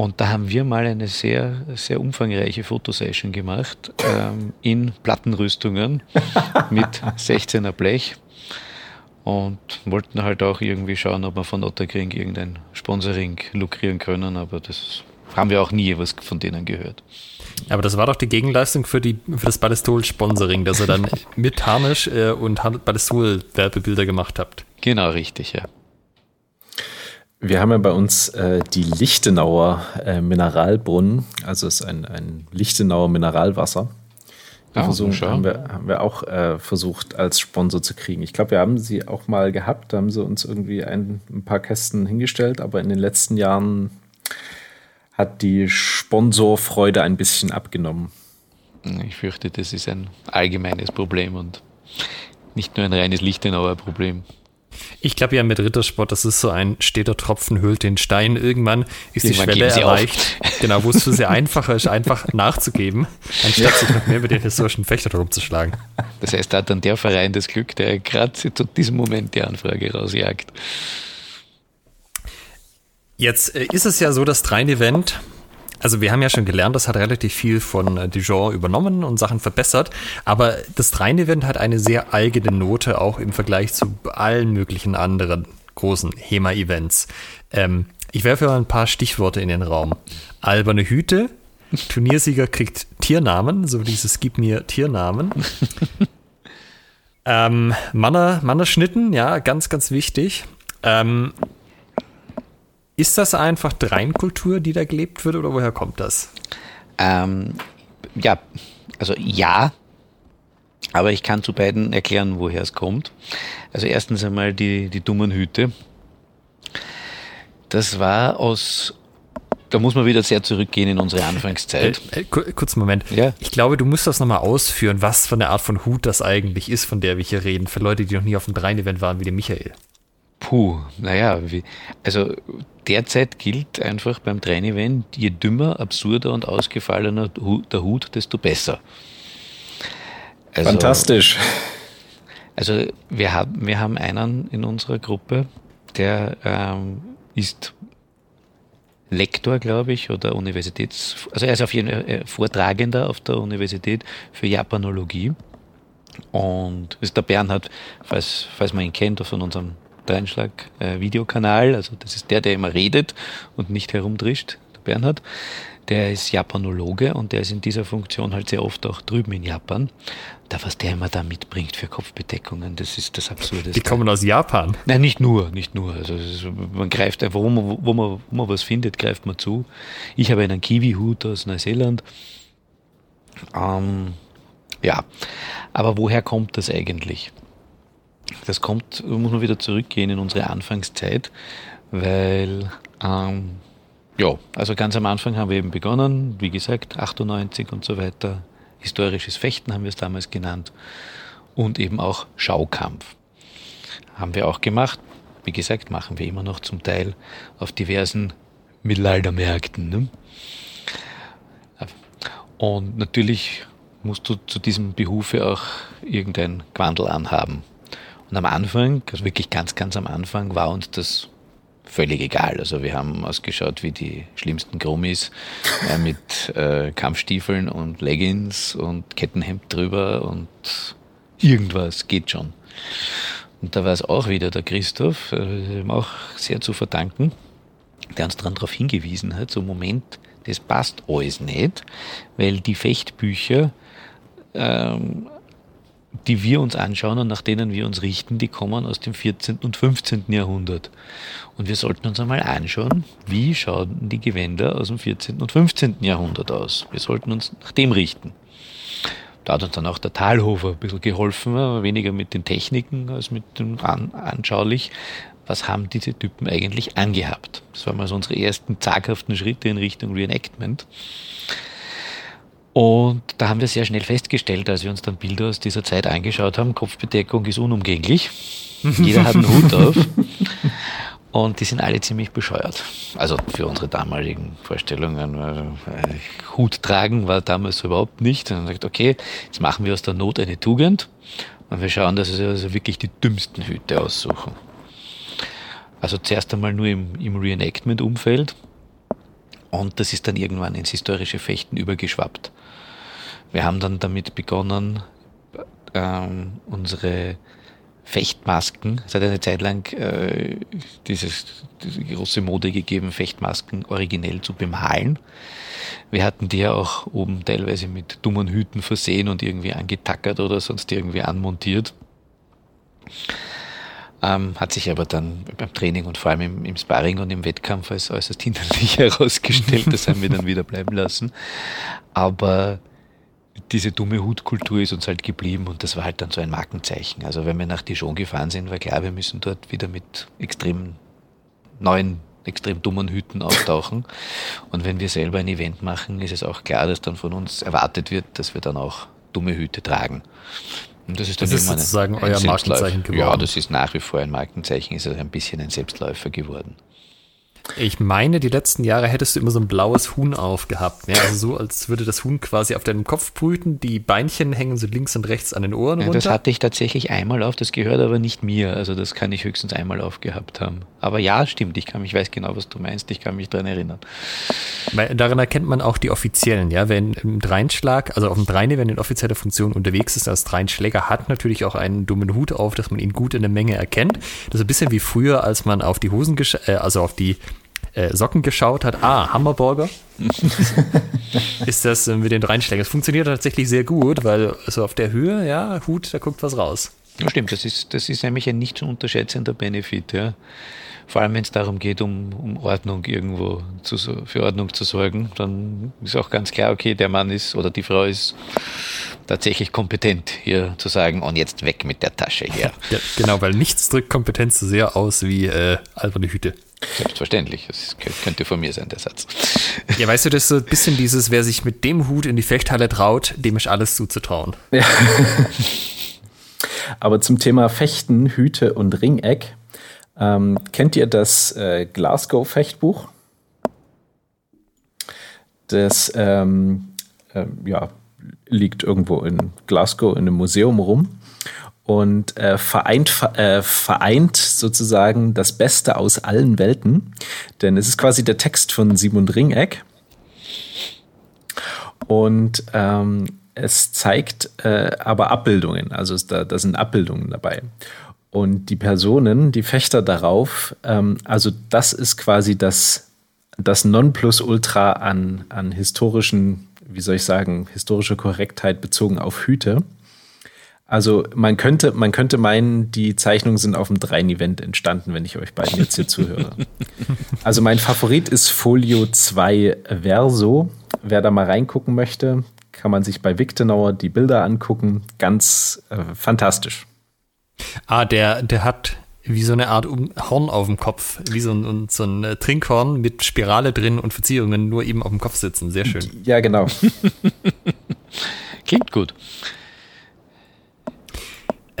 Und da haben wir mal eine sehr, sehr umfangreiche Fotosession gemacht ähm, in Plattenrüstungen mit 16er Blech und wollten halt auch irgendwie schauen, ob wir von Otterkring irgendein Sponsoring lukrieren können, aber das haben wir auch nie was von denen gehört. Aber das war doch die Gegenleistung für, die, für das Ballistol-Sponsoring, dass ihr dann mit Harnisch äh, und Ballistol-Werbebilder gemacht habt. Genau, richtig, ja. Wir haben ja bei uns äh, die Lichtenauer äh, Mineralbrunnen, also es ist ein, ein Lichtenauer Mineralwasser. Wir ah, versuchen, haben, wir, haben wir auch äh, versucht, als Sponsor zu kriegen. Ich glaube, wir haben sie auch mal gehabt, da haben sie uns irgendwie ein, ein paar Kästen hingestellt, aber in den letzten Jahren hat die Sponsorfreude ein bisschen abgenommen. Ich fürchte, das ist ein allgemeines Problem und nicht nur ein reines Lichtenauer Problem. Ich glaube ja mit Rittersport, das ist so ein steter Tropfen hüllt den Stein. Irgendwann ist Irgendwann die Schwelle erreicht, genau, wo es für sie einfacher ist, einfach nachzugeben, anstatt sich noch mehr mit den historischen Fechtern rumzuschlagen. Das heißt, da hat dann der Verein das Glück, der gerade zu diesem Moment die Anfrage rausjagt. Jetzt äh, ist es ja so, das Drein-Event, also wir haben ja schon gelernt, das hat relativ viel von äh, Dijon übernommen und Sachen verbessert, aber das Drein-Event hat eine sehr eigene Note, auch im Vergleich zu allen möglichen anderen großen HEMA-Events. Ähm, ich werfe mal ein paar Stichworte in den Raum. Alberne Hüte, Turniersieger kriegt Tiernamen, so dieses Gib mir Tiernamen. ähm, Manner, Mannerschnitten, ja, ganz, ganz wichtig. Ähm, ist das einfach Dreinkultur, die da gelebt wird oder woher kommt das? Ähm, ja, also ja, aber ich kann zu beiden erklären, woher es kommt. Also erstens einmal die, die dummen Hüte. Das war aus, da muss man wieder sehr zurückgehen in unsere Anfangszeit. Äh, äh, kurz Moment. Ja. Ich glaube, du musst das nochmal ausführen, was für eine Art von Hut das eigentlich ist, von der wir hier reden, für Leute, die noch nie auf dem Drein-Event waren, wie der Michael. Puh, naja, also derzeit gilt einfach beim Train-Event, je dümmer, absurder und ausgefallener der Hut, desto besser. Also, Fantastisch. Also wir haben, wir haben einen in unserer Gruppe, der ähm, ist Lektor, glaube ich, oder Universitäts... Also er ist auf jeden Fall Vortragender auf der Universität für Japanologie. Und ist der Bernhard, falls, falls man ihn kennt, von unserem Dreinschlag äh, Videokanal, also das ist der, der immer redet und nicht herumdrischt, der Bernhard. Der ist Japanologe und der ist in dieser Funktion halt sehr oft auch drüben in Japan. Da, was der immer da mitbringt für Kopfbedeckungen, das ist das Absurde. Die kommen aus Japan? Nein, nicht nur, nicht nur. Also ist, man greift einfach, wo man, wo, man, wo man was findet, greift man zu. Ich habe einen Kiwi-Hut aus Neuseeland. Ähm, ja, aber woher kommt das eigentlich? Das kommt, muss man wieder zurückgehen in unsere Anfangszeit, weil, ähm, ja, also ganz am Anfang haben wir eben begonnen, wie gesagt, 98 und so weiter. Historisches Fechten haben wir es damals genannt. Und eben auch Schaukampf. Haben wir auch gemacht. Wie gesagt, machen wir immer noch zum Teil auf diversen Mittelaltermärkten. Ne? Und natürlich musst du zu diesem Behufe auch irgendein Quandel anhaben. Und am Anfang, also wirklich ganz, ganz am Anfang, war uns das völlig egal. Also wir haben ausgeschaut wie die schlimmsten Grummis äh, mit äh, Kampfstiefeln und Leggings und Kettenhemd drüber und irgendwas geht schon. Und da war es auch wieder der Christoph, äh, auch sehr zu verdanken, der uns dann darauf hingewiesen hat, so Moment, das passt alles nicht, weil die Fechtbücher ähm, die wir uns anschauen und nach denen wir uns richten, die kommen aus dem 14. und 15. Jahrhundert. Und wir sollten uns einmal anschauen, wie schauen die Gewänder aus dem 14. und 15. Jahrhundert aus. Wir sollten uns nach dem richten. Da hat uns dann auch der Talhofer ein bisschen geholfen, aber weniger mit den Techniken als mit dem An anschaulich. Was haben diese Typen eigentlich angehabt? Das waren mal so unsere ersten zaghaften Schritte in Richtung Reenactment. Und da haben wir sehr schnell festgestellt, als wir uns dann Bilder aus dieser Zeit angeschaut haben, Kopfbedeckung ist unumgänglich. Jeder hat einen Hut auf. Und die sind alle ziemlich bescheuert. Also für unsere damaligen Vorstellungen. Äh, Hut tragen war damals überhaupt nicht. Und dann sagt, okay, jetzt machen wir aus der Not eine Tugend. Und wir schauen, dass wir also wirklich die dümmsten Hüte aussuchen. Also zuerst einmal nur im, im Reenactment-Umfeld Und das ist dann irgendwann ins historische Fechten übergeschwappt. Wir haben dann damit begonnen, ähm, unsere Fechtmasken, es hat eine Zeit lang äh, dieses, diese große Mode gegeben, Fechtmasken originell zu bemalen. Wir hatten die ja auch oben teilweise mit dummen Hüten versehen und irgendwie angetackert oder sonst irgendwie anmontiert. Ähm, hat sich aber dann beim Training und vor allem im, im Sparring und im Wettkampf als äußerst hinderlich herausgestellt. Das haben wir dann wieder bleiben lassen. Aber diese dumme Hutkultur ist uns halt geblieben und das war halt dann so ein Markenzeichen. Also wenn wir nach Dijon gefahren sind, war klar, wir müssen dort wieder mit extrem neuen, extrem dummen Hüten auftauchen. Und wenn wir selber ein Event machen, ist es auch klar, dass dann von uns erwartet wird, dass wir dann auch dumme Hüte tragen. Und das ist dann das ist sozusagen ein euer Markenzeichen geworden. Ja, das ist nach wie vor ein Markenzeichen, ist also ein bisschen ein Selbstläufer geworden. Ich meine, die letzten Jahre hättest du immer so ein blaues Huhn aufgehabt. Ja, also so, als würde das Huhn quasi auf deinem Kopf brüten. Die Beinchen hängen so links und rechts an den Ohren ja, runter. Das hatte ich tatsächlich einmal auf. Das gehört aber nicht mir. Also das kann ich höchstens einmal aufgehabt haben. Aber ja, stimmt. Ich kann mich, weiß genau, was du meinst. Ich kann mich daran erinnern. Weil daran erkennt man auch die Offiziellen. Ja, wenn im Dreinschlag, also auf dem Dreine, wenn in offizieller Funktion unterwegs ist, als Dreinschläger hat natürlich auch einen dummen Hut auf, dass man ihn gut in der Menge erkennt. Das ist ein bisschen wie früher, als man auf die Hosen, äh, also auf die äh, Socken geschaut hat, ah, Hammerburger. ist das äh, mit den Reinschlägen. Es funktioniert tatsächlich sehr gut, weil so auf der Höhe, ja, Hut, da guckt was raus. Ja, stimmt, das ist, das ist nämlich ein nicht zu unterschätzender Benefit, ja. Vor allem, wenn es darum geht, um, um Ordnung irgendwo zu, für Ordnung zu sorgen, dann ist auch ganz klar, okay, der Mann ist oder die Frau ist tatsächlich kompetent, hier zu sagen, und jetzt weg mit der Tasche hier. Ja, genau, weil nichts drückt Kompetenz so sehr aus wie äh, alberne Hüte. Selbstverständlich, das könnte von mir sein, der Satz. Ja, weißt du, das ist so ein bisschen dieses, wer sich mit dem Hut in die Fechthalle traut, dem ist alles zuzutrauen. Ja. Aber zum Thema Fechten, Hüte und Ringeck, ähm, kennt ihr das äh, Glasgow-Fechtbuch? Das ähm, äh, ja, liegt irgendwo in Glasgow in einem Museum rum und äh, vereint, äh, vereint sozusagen das Beste aus allen Welten. Denn es ist quasi der Text von Simon Ringeck. Und ähm, es zeigt äh, aber Abbildungen, also da, da sind Abbildungen dabei. Und die Personen, die Fechter darauf, ähm, also das ist quasi das, das Nonplusultra an, an historischen, wie soll ich sagen, historische Korrektheit bezogen auf Hüte. Also man könnte, man könnte meinen, die Zeichnungen sind auf dem Drein-Event entstanden, wenn ich euch beiden jetzt hier zuhöre. Also mein Favorit ist Folio 2 Verso. Wer da mal reingucken möchte, kann man sich bei Victenauer die Bilder angucken. Ganz äh, fantastisch. Ah, der, der hat wie so eine Art Horn auf dem Kopf, wie so ein, so ein äh, Trinkhorn mit Spirale drin und Verzierungen nur eben auf dem Kopf sitzen. Sehr schön. Ja, genau. Klingt gut.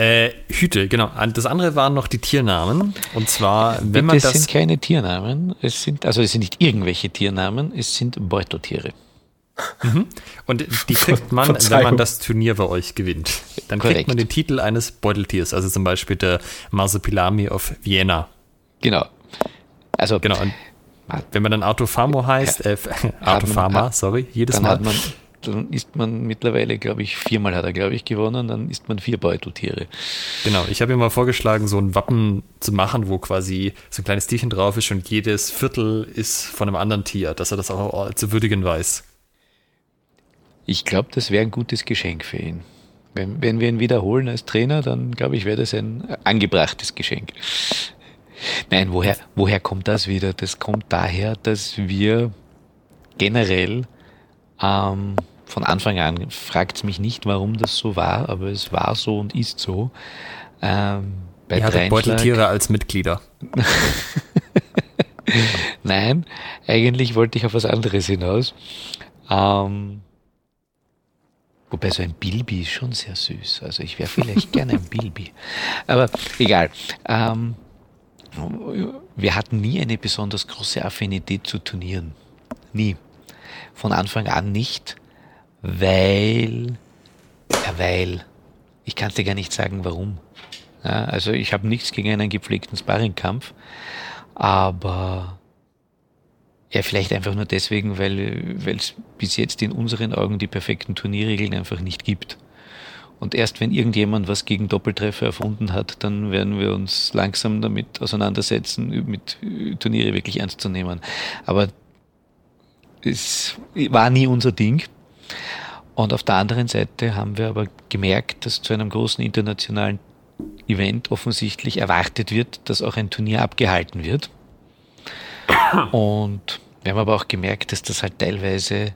Äh, Hüte, genau. Das andere waren noch die Tiernamen. Und zwar, wenn man das. Es sind keine Tiernamen. Es sind, also es sind nicht irgendwelche Tiernamen. Es sind Beuteltiere. Mhm. Und die kriegt man, wenn man das Turnier bei euch gewinnt. Dann Korrekt. kriegt man den Titel eines Beuteltiers. Also zum Beispiel der Marsupilami of Vienna. Genau. Also. Genau. Und wenn man dann Arthur Famo heißt, äh, Arthur Farmer, sorry, jedes Mal. Hat man dann isst man mittlerweile, glaube ich, viermal hat er, glaube ich, gewonnen, dann isst man vier Beuteltiere. Genau, ich habe ihm mal vorgeschlagen, so ein Wappen zu machen, wo quasi so ein kleines Tierchen drauf ist und jedes Viertel ist von einem anderen Tier, dass er das auch zu würdigen weiß. Ich glaube, das wäre ein gutes Geschenk für ihn. Wenn, wenn wir ihn wiederholen als Trainer, dann glaube ich, wäre das ein angebrachtes Geschenk. Nein, woher, woher kommt das wieder? Das kommt daher, dass wir generell ähm, von Anfang an fragt mich nicht, warum das so war, aber es war so und ist so. Ähm, bei Ihr hattet Beuteltiere als Mitglieder. Nein, eigentlich wollte ich auf was anderes hinaus. Ähm, wobei so ein Bilby ist schon sehr süß. Also ich wäre vielleicht gerne ein Bilby. Aber egal. Ähm, wir hatten nie eine besonders große Affinität zu Turnieren. Nie. Von Anfang an nicht weil, ja, weil, ich kann dir gar nicht sagen, warum. Ja, also ich habe nichts gegen einen gepflegten Sparringkampf, aber Ja, vielleicht einfach nur deswegen, weil es bis jetzt in unseren Augen die perfekten Turnierregeln einfach nicht gibt. Und erst wenn irgendjemand was gegen Doppeltreffer erfunden hat, dann werden wir uns langsam damit auseinandersetzen, mit Turniere wirklich ernst zu nehmen. Aber es war nie unser Ding. Und auf der anderen Seite haben wir aber gemerkt, dass zu einem großen internationalen Event offensichtlich erwartet wird, dass auch ein Turnier abgehalten wird. Und wir haben aber auch gemerkt, dass das halt teilweise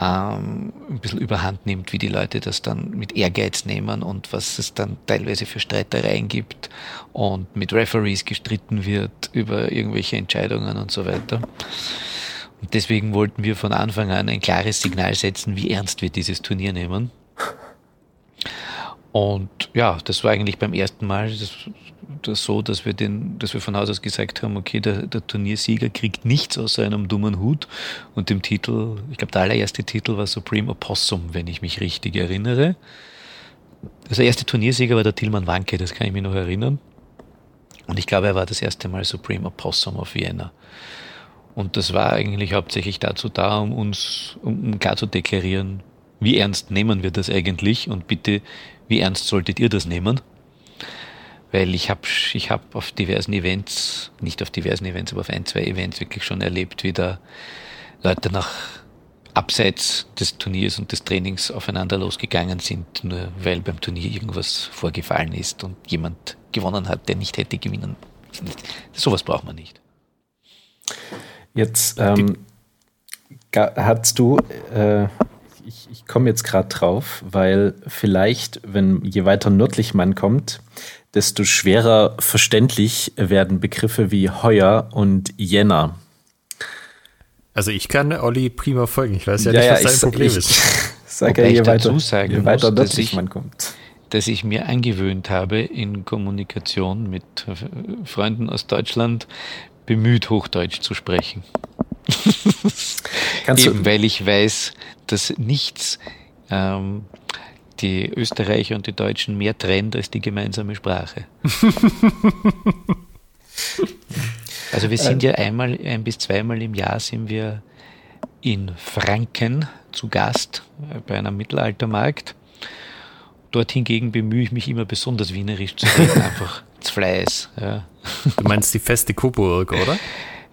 ähm, ein bisschen überhand nimmt, wie die Leute das dann mit Ehrgeiz nehmen und was es dann teilweise für Streitereien gibt und mit Referees gestritten wird über irgendwelche Entscheidungen und so weiter. Und deswegen wollten wir von Anfang an ein klares Signal setzen, wie ernst wir dieses Turnier nehmen. Und ja, das war eigentlich beim ersten Mal das, das so, dass wir, den, dass wir von Haus aus gesagt haben, okay, der, der Turniersieger kriegt nichts außer einem dummen Hut und dem Titel, ich glaube, der allererste Titel war Supreme Opossum, wenn ich mich richtig erinnere. Also der erste Turniersieger war der Tilman Wanke, das kann ich mich noch erinnern. Und ich glaube, er war das erste Mal Supreme Opossum auf Vienna. Und das war eigentlich hauptsächlich dazu da, um uns, um klar zu deklarieren, wie ernst nehmen wir das eigentlich und bitte, wie ernst solltet ihr das nehmen? Weil ich habe ich hab auf diversen Events, nicht auf diversen Events, aber auf ein, zwei Events wirklich schon erlebt, wie da Leute nach abseits des Turniers und des Trainings aufeinander losgegangen sind, nur weil beim Turnier irgendwas vorgefallen ist und jemand gewonnen hat, der nicht hätte gewinnen. Sowas braucht man nicht. Jetzt ähm, hast du, äh, ich, ich komme jetzt gerade drauf, weil vielleicht, wenn je weiter nördlich man kommt, desto schwerer verständlich werden Begriffe wie Heuer und Jänner. Also ich kann Olli prima folgen. Ich weiß ja, ja nicht, was ja, sein Problem ich, ist. Sag ja, je weiter, sagen je weiter muss, nördlich ich, man kommt. Dass ich mir angewöhnt habe, in Kommunikation mit Freunden aus Deutschland bemüht, Hochdeutsch zu sprechen. Eben weil ich weiß, dass nichts ähm, die Österreicher und die Deutschen mehr trennt als die gemeinsame Sprache. also wir sind ja einmal, ein bis zweimal im Jahr sind wir in Franken zu Gast äh, bei einem Mittelaltermarkt. Dort hingegen bemühe ich mich immer besonders wienerisch zu reden, einfach Fleiß. Ja. Du meinst die feste Coburg, oder?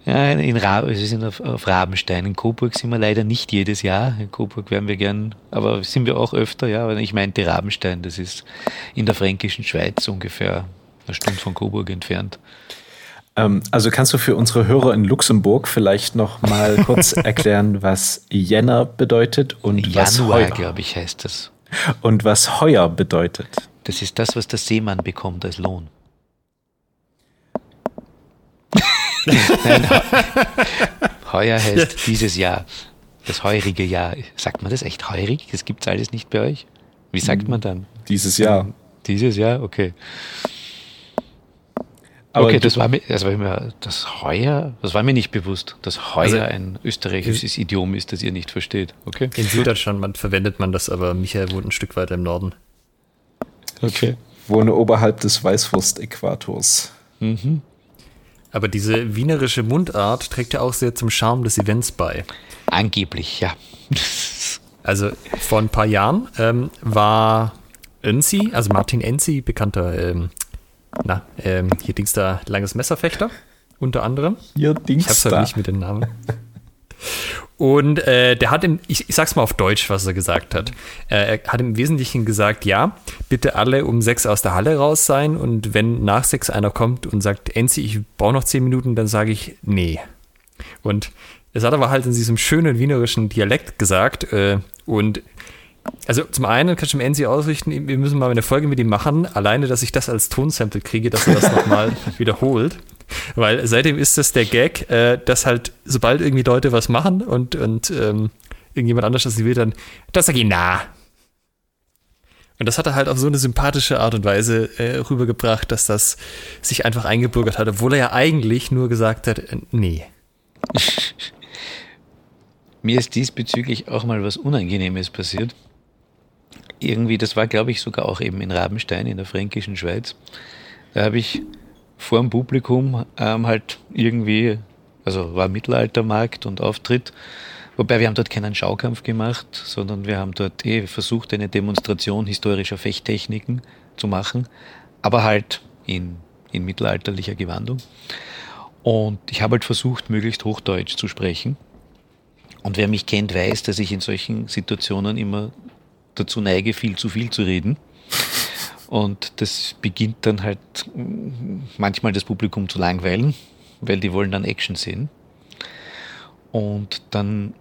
Ja, in Ra wir sind auf, auf Rabenstein. In Coburg sind wir leider nicht jedes Jahr. In Coburg wären wir gern, aber sind wir auch öfter, ja. Aber ich meinte Rabenstein, das ist in der fränkischen Schweiz ungefähr eine Stunde von Coburg entfernt. Ähm, also kannst du für unsere Hörer in Luxemburg vielleicht noch mal kurz erklären, was Jänner bedeutet und Januar, was Heuer, glaube ich, heißt das. Und was Heuer bedeutet. Das ist das, was der Seemann bekommt als Lohn. Nein, heuer heißt dieses Jahr, das heurige Jahr. Sagt man das echt heurig? Das gibt es alles nicht bei euch? Wie sagt man dann? Dieses Jahr. Dieses Jahr, okay. Aber okay, das war, mir, das war mir, das Heuer, das war mir nicht bewusst, dass Heuer also, ein österreichisches Idiom ist, das ihr nicht versteht. Okay. In Süddeutschland verwendet man das, aber Michael wohnt ein Stück weiter im Norden. Okay. Wohne oberhalb des Weißwurst-Äquators. Mhm. Aber diese wienerische Mundart trägt ja auch sehr zum Charme des Events bei. Angeblich, ja. Also vor ein paar Jahren ähm, war Enzi, also Martin Enzi, bekannter, ähm, na, ähm, hier Dings da, langes Messerfechter, unter anderem. Hier Dings Ich hab's halt nicht mit den Namen. Und äh, der hat, im, ich, ich sag's mal auf Deutsch, was er gesagt hat. Äh, er hat im Wesentlichen gesagt, ja, bitte alle um sechs aus der Halle raus sein und wenn nach sechs einer kommt und sagt, Enzi, ich brauche noch zehn Minuten, dann sage ich, nee. Und es hat aber halt in diesem schönen wienerischen Dialekt gesagt äh, und also zum einen kannst du dem Enzi ausrichten, wir müssen mal eine Folge mit ihm machen, alleine, dass ich das als Tonsample kriege, dass er das nochmal wiederholt. Weil seitdem ist das der Gag, äh, dass halt, sobald irgendwie Leute was machen und, und ähm, irgendjemand anders das will, dann, das sag ich na. Und das hat er halt auf so eine sympathische Art und Weise äh, rübergebracht, dass das sich einfach eingebürgert hat, obwohl er ja eigentlich nur gesagt hat, äh, nee. Mir ist diesbezüglich auch mal was Unangenehmes passiert. Irgendwie, das war, glaube ich, sogar auch eben in Rabenstein in der fränkischen Schweiz. Da habe ich vor dem Publikum ähm, halt irgendwie Also war Mittelaltermarkt und Auftritt. Wobei wir haben dort keinen Schaukampf gemacht, sondern wir haben dort eh versucht, eine Demonstration historischer Fechttechniken zu machen, aber halt in, in mittelalterlicher Gewandung. Und ich habe halt versucht, möglichst Hochdeutsch zu sprechen. Und wer mich kennt, weiß, dass ich in solchen Situationen immer dazu neige, viel zu viel zu reden. Und das beginnt dann halt manchmal das Publikum zu langweilen, weil die wollen dann Action sehen. Und dann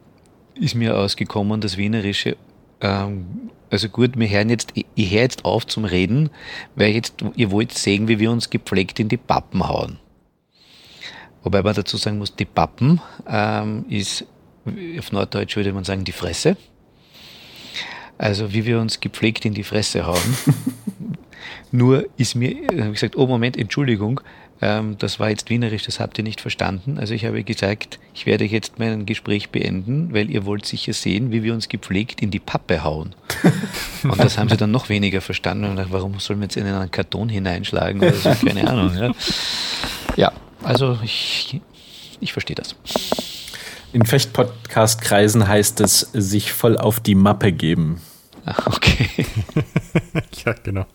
ist mir ausgekommen, das Wienerische, ähm, also gut, wir hören jetzt, ich höre jetzt auf zum Reden, weil jetzt, ihr wollt sehen, wie wir uns gepflegt in die Pappen hauen. Wobei man dazu sagen muss, die Pappen ähm, ist, auf Norddeutsch würde man sagen, die Fresse. Also wie wir uns gepflegt in die Fresse hauen. Nur ist mir, habe ich gesagt, oh Moment, Entschuldigung, ähm, das war jetzt wienerisch, das habt ihr nicht verstanden. Also ich habe gesagt, ich werde jetzt mein Gespräch beenden, weil ihr wollt sicher sehen, wie wir uns gepflegt in die Pappe hauen. Und das haben sie dann noch weniger verstanden. Und gedacht, warum sollen wir jetzt in einen Karton hineinschlagen oder so? Keine Ahnung. Ja, ja also ich, ich verstehe das. In Fecht-Podcast-Kreisen heißt es, sich voll auf die Mappe geben. Ach, okay. ja, genau.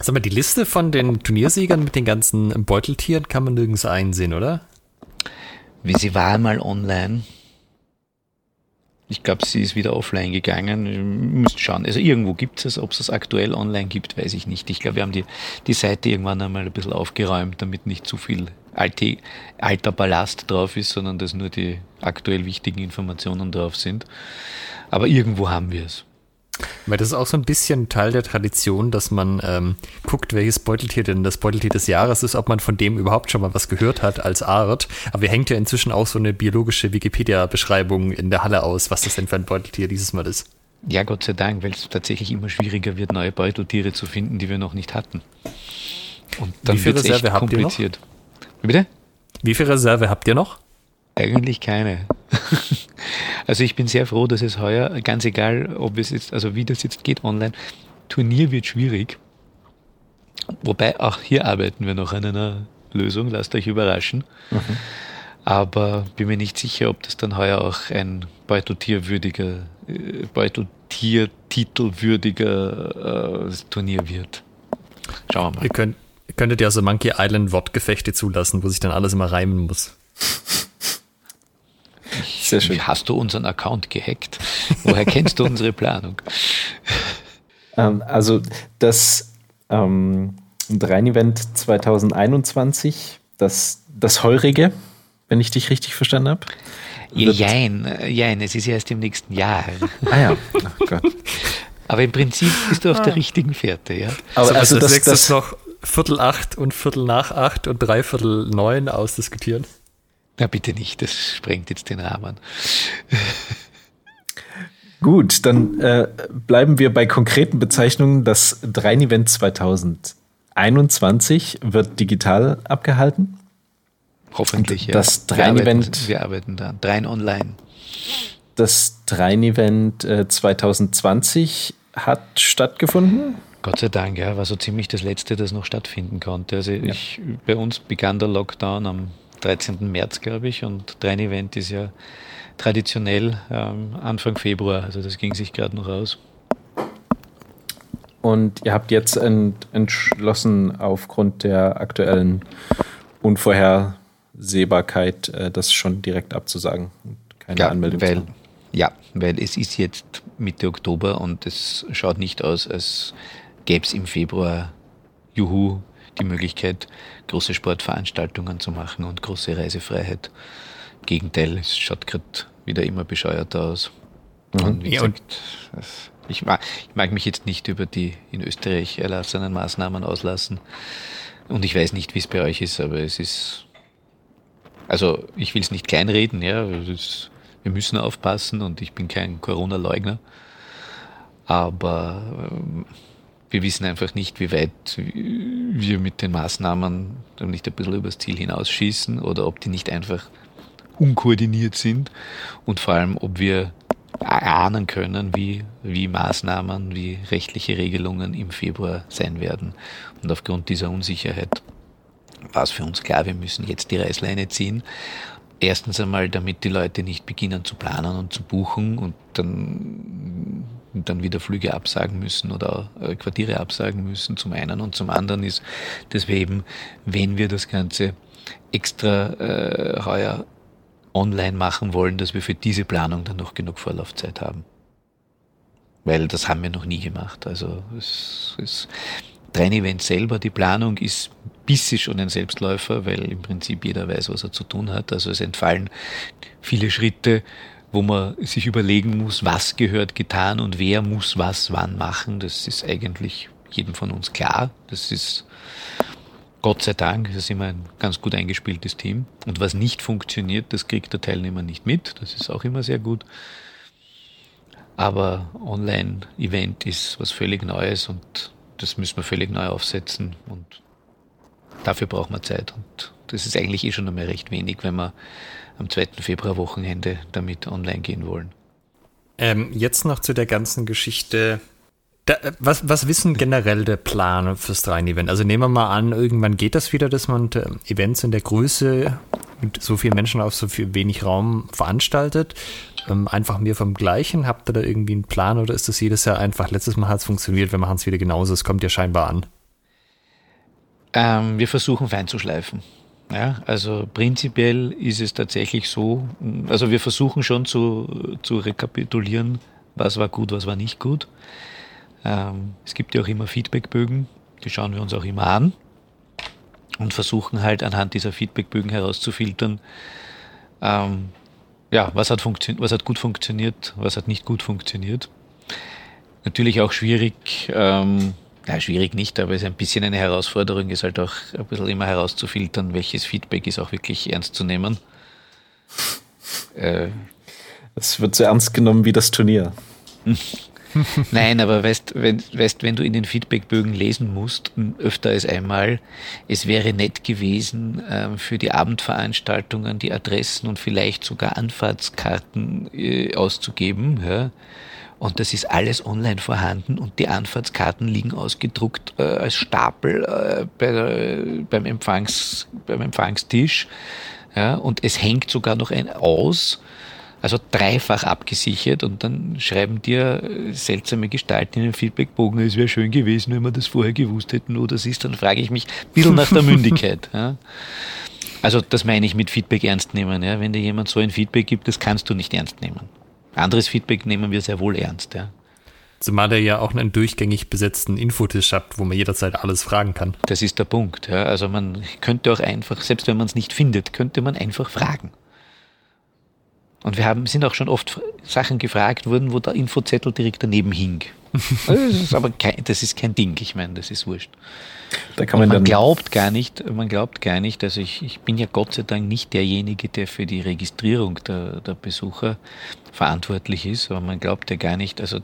Sag mal, die Liste von den Turniersiegern mit den ganzen Beuteltieren kann man nirgends einsehen, oder? Wie sie war mal online. Ich glaube, sie ist wieder offline gegangen. Ihr müsst schauen. Also irgendwo gibt es es. Ob es es aktuell online gibt, weiß ich nicht. Ich glaube, wir haben die, die Seite irgendwann einmal ein bisschen aufgeräumt, damit nicht zu viel alte, alter Ballast drauf ist, sondern dass nur die aktuell wichtigen Informationen drauf sind. Aber irgendwo haben wir es. Weil das ist auch so ein bisschen Teil der Tradition, dass man ähm, guckt, welches Beuteltier denn das Beuteltier des Jahres ist, ob man von dem überhaupt schon mal was gehört hat als Art. Aber wir hängt ja inzwischen auch so eine biologische Wikipedia-Beschreibung in der Halle aus, was das denn für ein Beuteltier dieses Mal ist. Ja, Gott sei Dank, weil es tatsächlich immer schwieriger wird, neue Beuteltiere zu finden, die wir noch nicht hatten. Und dann wird es echt kompliziert. Wie bitte? Wie viel Reserve habt ihr noch? Eigentlich keine. also ich bin sehr froh, dass es heuer, ganz egal, ob es jetzt, also wie das jetzt geht online, Turnier wird schwierig. Wobei auch hier arbeiten wir noch an einer Lösung, lasst euch überraschen. Mhm. Aber bin mir nicht sicher, ob das dann heuer auch ein Beuteltierwürdiger, äh, Beuteltiertitelwürdiger äh, Turnier wird. Schauen wir mal. Ihr, könnt, ihr könntet ja so Monkey Island Wortgefechte zulassen, wo sich dann alles immer reimen muss. Sehr schön. Wie hast du unseren Account gehackt? Woher kennst du unsere Planung? Ähm, also das ähm, Rhein-Event 2021, das, das Heurige, wenn ich dich richtig verstanden habe. Jein, jein, es ist ja erst im nächsten Jahr. Ah ja, oh Gott. Aber im Prinzip bist du auf der richtigen Fährte, ja. Aber also, also das, das, das noch Viertel acht und Viertel nach acht und Dreiviertel neun ausdiskutieren. Na bitte nicht, das sprengt jetzt den Rahmen. Gut, dann äh, bleiben wir bei konkreten Bezeichnungen. Das Drein-Event 2021 wird digital abgehalten. Hoffentlich, ja. Das Drein-Event. Wir, arbeiten da. Drein online. Das Drein-Event äh, 2020 hat stattgefunden. Gott sei Dank, ja, war so ziemlich das letzte, das noch stattfinden konnte. Also ja. ich, bei uns begann der Lockdown am 13. März, glaube ich, und Train Event ist ja traditionell ähm, Anfang Februar, also das ging sich gerade noch aus. Und ihr habt jetzt ent entschlossen, aufgrund der aktuellen Unvorhersehbarkeit, äh, das schon direkt abzusagen und keine ja, Anmeldung weil, Ja, weil es ist jetzt Mitte Oktober und es schaut nicht aus, als gäbe es im Februar, juhu, die Möglichkeit, große Sportveranstaltungen zu machen und große Reisefreiheit. Im Gegenteil, es schaut gerade wieder immer bescheuerter aus. Mhm. Und wie ja, gesagt, ich mag, ich mag mich jetzt nicht über die in Österreich erlassenen Maßnahmen auslassen. Und ich weiß nicht, wie es bei euch ist, aber es ist, also ich will es nicht kleinreden, ja, ist, wir müssen aufpassen und ich bin kein Corona-Leugner. Aber ähm, wir wissen einfach nicht, wie weit wir mit den Maßnahmen nicht ein bisschen übers Ziel hinausschießen oder ob die nicht einfach unkoordiniert sind und vor allem, ob wir erahnen können, wie, wie Maßnahmen, wie rechtliche Regelungen im Februar sein werden. Und aufgrund dieser Unsicherheit war es für uns klar, wir müssen jetzt die Reißleine ziehen. Erstens einmal, damit die Leute nicht beginnen zu planen und zu buchen und dann, dann wieder Flüge absagen müssen oder äh, Quartiere absagen müssen, zum einen. Und zum anderen ist, dass wir eben, wenn wir das Ganze extra äh, heuer online machen wollen, dass wir für diese Planung dann noch genug Vorlaufzeit haben. Weil das haben wir noch nie gemacht. Also es, es Train-Event selber, die Planung ist bisschen schon ein Selbstläufer, weil im Prinzip jeder weiß, was er zu tun hat. Also es entfallen viele Schritte, wo man sich überlegen muss, was gehört getan und wer muss was wann machen. Das ist eigentlich jedem von uns klar. Das ist Gott sei Dank, das ist immer ein ganz gut eingespieltes Team. Und was nicht funktioniert, das kriegt der Teilnehmer nicht mit. Das ist auch immer sehr gut. Aber Online-Event ist was völlig Neues und das müssen wir völlig neu aufsetzen und dafür braucht man Zeit. Und das ist eigentlich eh schon einmal recht wenig, wenn wir am 2. Februar-Wochenende damit online gehen wollen. Ähm, jetzt noch zu der ganzen Geschichte. Da, was, was wissen generell der Plan fürs Rhein-Event? Also nehmen wir mal an, irgendwann geht das wieder, dass man äh, Events in der Größe mit so vielen Menschen auf so viel wenig Raum veranstaltet. Ähm, einfach mehr vom Gleichen. Habt ihr da irgendwie einen Plan oder ist das jedes Jahr einfach, letztes Mal hat es funktioniert, wir machen es wieder genauso, es kommt ja scheinbar an? Ähm, wir versuchen fein zu schleifen. Ja, also prinzipiell ist es tatsächlich so, also wir versuchen schon zu, zu rekapitulieren, was war gut, was war nicht gut. Ähm, es gibt ja auch immer Feedbackbögen, die schauen wir uns auch immer an und versuchen halt anhand dieser Feedbackbögen herauszufiltern, ähm, ja, was hat, was hat gut funktioniert, was hat nicht gut funktioniert. Natürlich auch schwierig, ähm, ja, schwierig nicht, aber es ist ein bisschen eine Herausforderung, ist halt auch ein bisschen immer herauszufiltern, welches Feedback ist auch wirklich ernst zu nehmen. Äh, es wird so ernst genommen wie das Turnier. Nein, aber weißt, wenn, weißt, wenn du in den Feedbackbögen lesen musst, öfter als einmal, es wäre nett gewesen, ähm, für die Abendveranstaltungen die Adressen und vielleicht sogar Anfahrtskarten äh, auszugeben. Ja. Und das ist alles online vorhanden und die Anfahrtskarten liegen ausgedruckt äh, als Stapel äh, bei, beim, Empfangs, beim Empfangstisch. Ja, und es hängt sogar noch ein aus also dreifach abgesichert und dann schreiben dir äh, seltsame Gestalten in den Feedbackbogen, es wäre schön gewesen, wenn wir das vorher gewusst hätten, wo das ist, dann frage ich mich ein bisschen nach der Mündigkeit. Ja. Also das meine ich mit Feedback ernst nehmen. Ja. Wenn dir jemand so ein Feedback gibt, das kannst du nicht ernst nehmen. Anderes Feedback nehmen wir sehr wohl ernst. Ja. Zumal er ja auch einen durchgängig besetzten Infotisch hat, wo man jederzeit alles fragen kann. Das ist der Punkt. Ja. Also man könnte auch einfach, selbst wenn man es nicht findet, könnte man einfach fragen. Und wir haben, sind auch schon oft Sachen gefragt worden, wo der Infozettel direkt daneben hing. Das ist aber kein, das ist kein Ding, ich meine, das ist wurscht. Da kann man, man glaubt gar nicht, man glaubt gar nicht, also ich, ich bin ja Gott sei Dank nicht derjenige, der für die Registrierung der, der Besucher verantwortlich ist, aber man glaubt ja gar nicht, also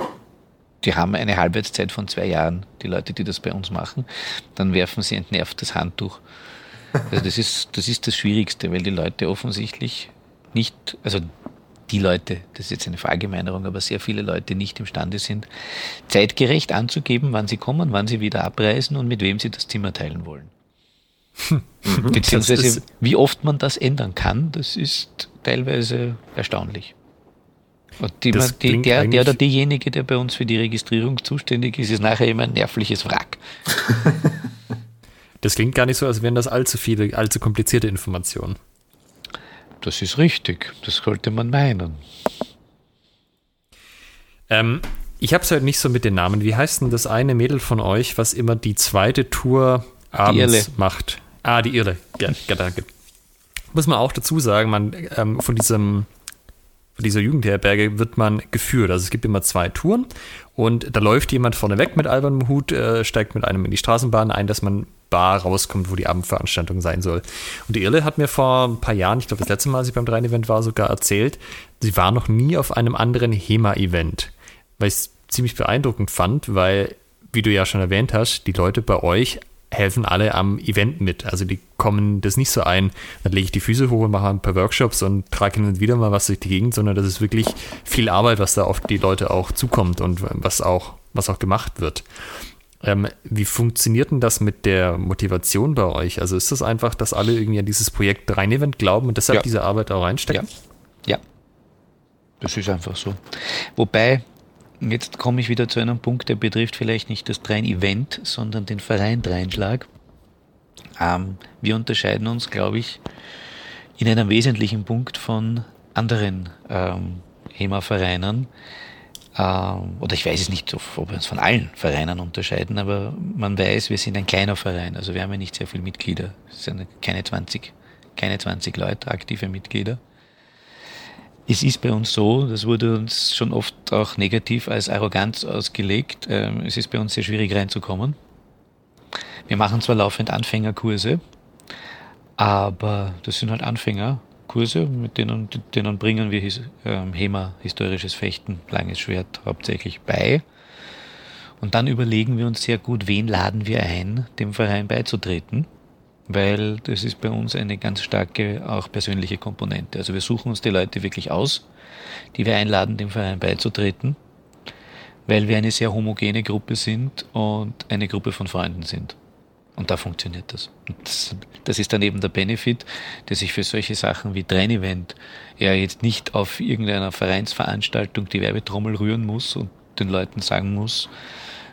die haben eine Halbwertszeit von zwei Jahren, die Leute, die das bei uns machen, dann werfen sie entnervt das Handtuch. Also das ist, das ist das Schwierigste, weil die Leute offensichtlich nicht, also die Leute, das ist jetzt eine Verallgemeinerung, aber sehr viele Leute nicht imstande sind, zeitgerecht anzugeben, wann sie kommen, wann sie wieder abreisen und mit wem sie das Zimmer teilen wollen. Mhm. Beziehungsweise, wie oft man das ändern kann, das ist teilweise erstaunlich. Die, die, der, der oder diejenige, der bei uns für die Registrierung zuständig ist, ist nachher immer ein nervliches Wrack. Das klingt gar nicht so, als wären das allzu viele, allzu komplizierte Informationen. Das ist richtig. Das sollte man meinen. Ähm, ich habe es halt nicht so mit den Namen. Wie heißt denn das eine Mädel von euch, was immer die zweite Tour abends macht? Ah, die Irle. Ja, ja, danke. Muss man auch dazu sagen, man ähm, von diesem von dieser Jugendherberge wird man geführt. Also es gibt immer zwei Touren und da läuft jemand vorne weg mit albernem Hut, äh, steigt mit einem in die Straßenbahn ein, dass man bar rauskommt, wo die Abendveranstaltung sein soll. Und die Irle hat mir vor ein paar Jahren, ich glaube das letzte Mal, als ich beim Dreien-Event war, sogar erzählt, sie war noch nie auf einem anderen HEMA-Event. Weil ich es ziemlich beeindruckend fand, weil, wie du ja schon erwähnt hast, die Leute bei euch helfen alle am Event mit. Also die kommen das nicht so ein, dann lege ich die Füße hoch und mache ein paar Workshops und trage ihnen wieder mal was durch die Gegend, sondern das ist wirklich viel Arbeit, was da auf die Leute auch zukommt und was auch, was auch gemacht wird. Ähm, wie funktioniert denn das mit der Motivation bei euch? Also ist das einfach, dass alle irgendwie an dieses Projekt Rhein-Event glauben und deshalb Ja. diese Arbeit auch reinstecken? Ja. Das ist einfach so. Wobei, jetzt komme ich wieder zu einem Punkt, der betrifft vielleicht nicht das Drein-Event, sondern den Verein Dreinschlag. Ähm, wir unterscheiden uns, glaube ich, in einem wesentlichen Punkt von anderen ähm, HEMA-Vereinen. Ähm, oder ich weiß es nicht, ob wir uns von allen Vereinen unterscheiden, aber man weiß, wir sind ein kleiner Verein. Also wir haben ja nicht sehr viele Mitglieder. Es sind keine 20, keine 20 Leute, aktive Mitglieder. Es ist bei uns so, das wurde uns schon oft auch negativ als Arroganz ausgelegt. ähm, Es ist bei uns sehr schwierig reinzukommen. Wir machen zwar laufend Anfängerkurse, aber das sind halt Anfängerkurse, mit denen, denen bringen wir his, ähm, HEMA, historisches Fechten, langes Schwert hauptsächlich bei. Und dann überlegen wir uns sehr gut, wen laden wir ein, dem Verein beizutreten weil das ist bei uns eine ganz starke auch persönliche Komponente. Also wir suchen uns die Leute wirklich aus, die wir einladen, dem Verein beizutreten, weil wir eine sehr homogene Gruppe sind und eine Gruppe von Freunden sind. Und da funktioniert das. Das. Das ist dann eben der Benefit, dass ich für solche Sachen wie Train-Event ja jetzt nicht auf irgendeiner Vereinsveranstaltung die Werbetrommel rühren muss und den Leuten sagen muss,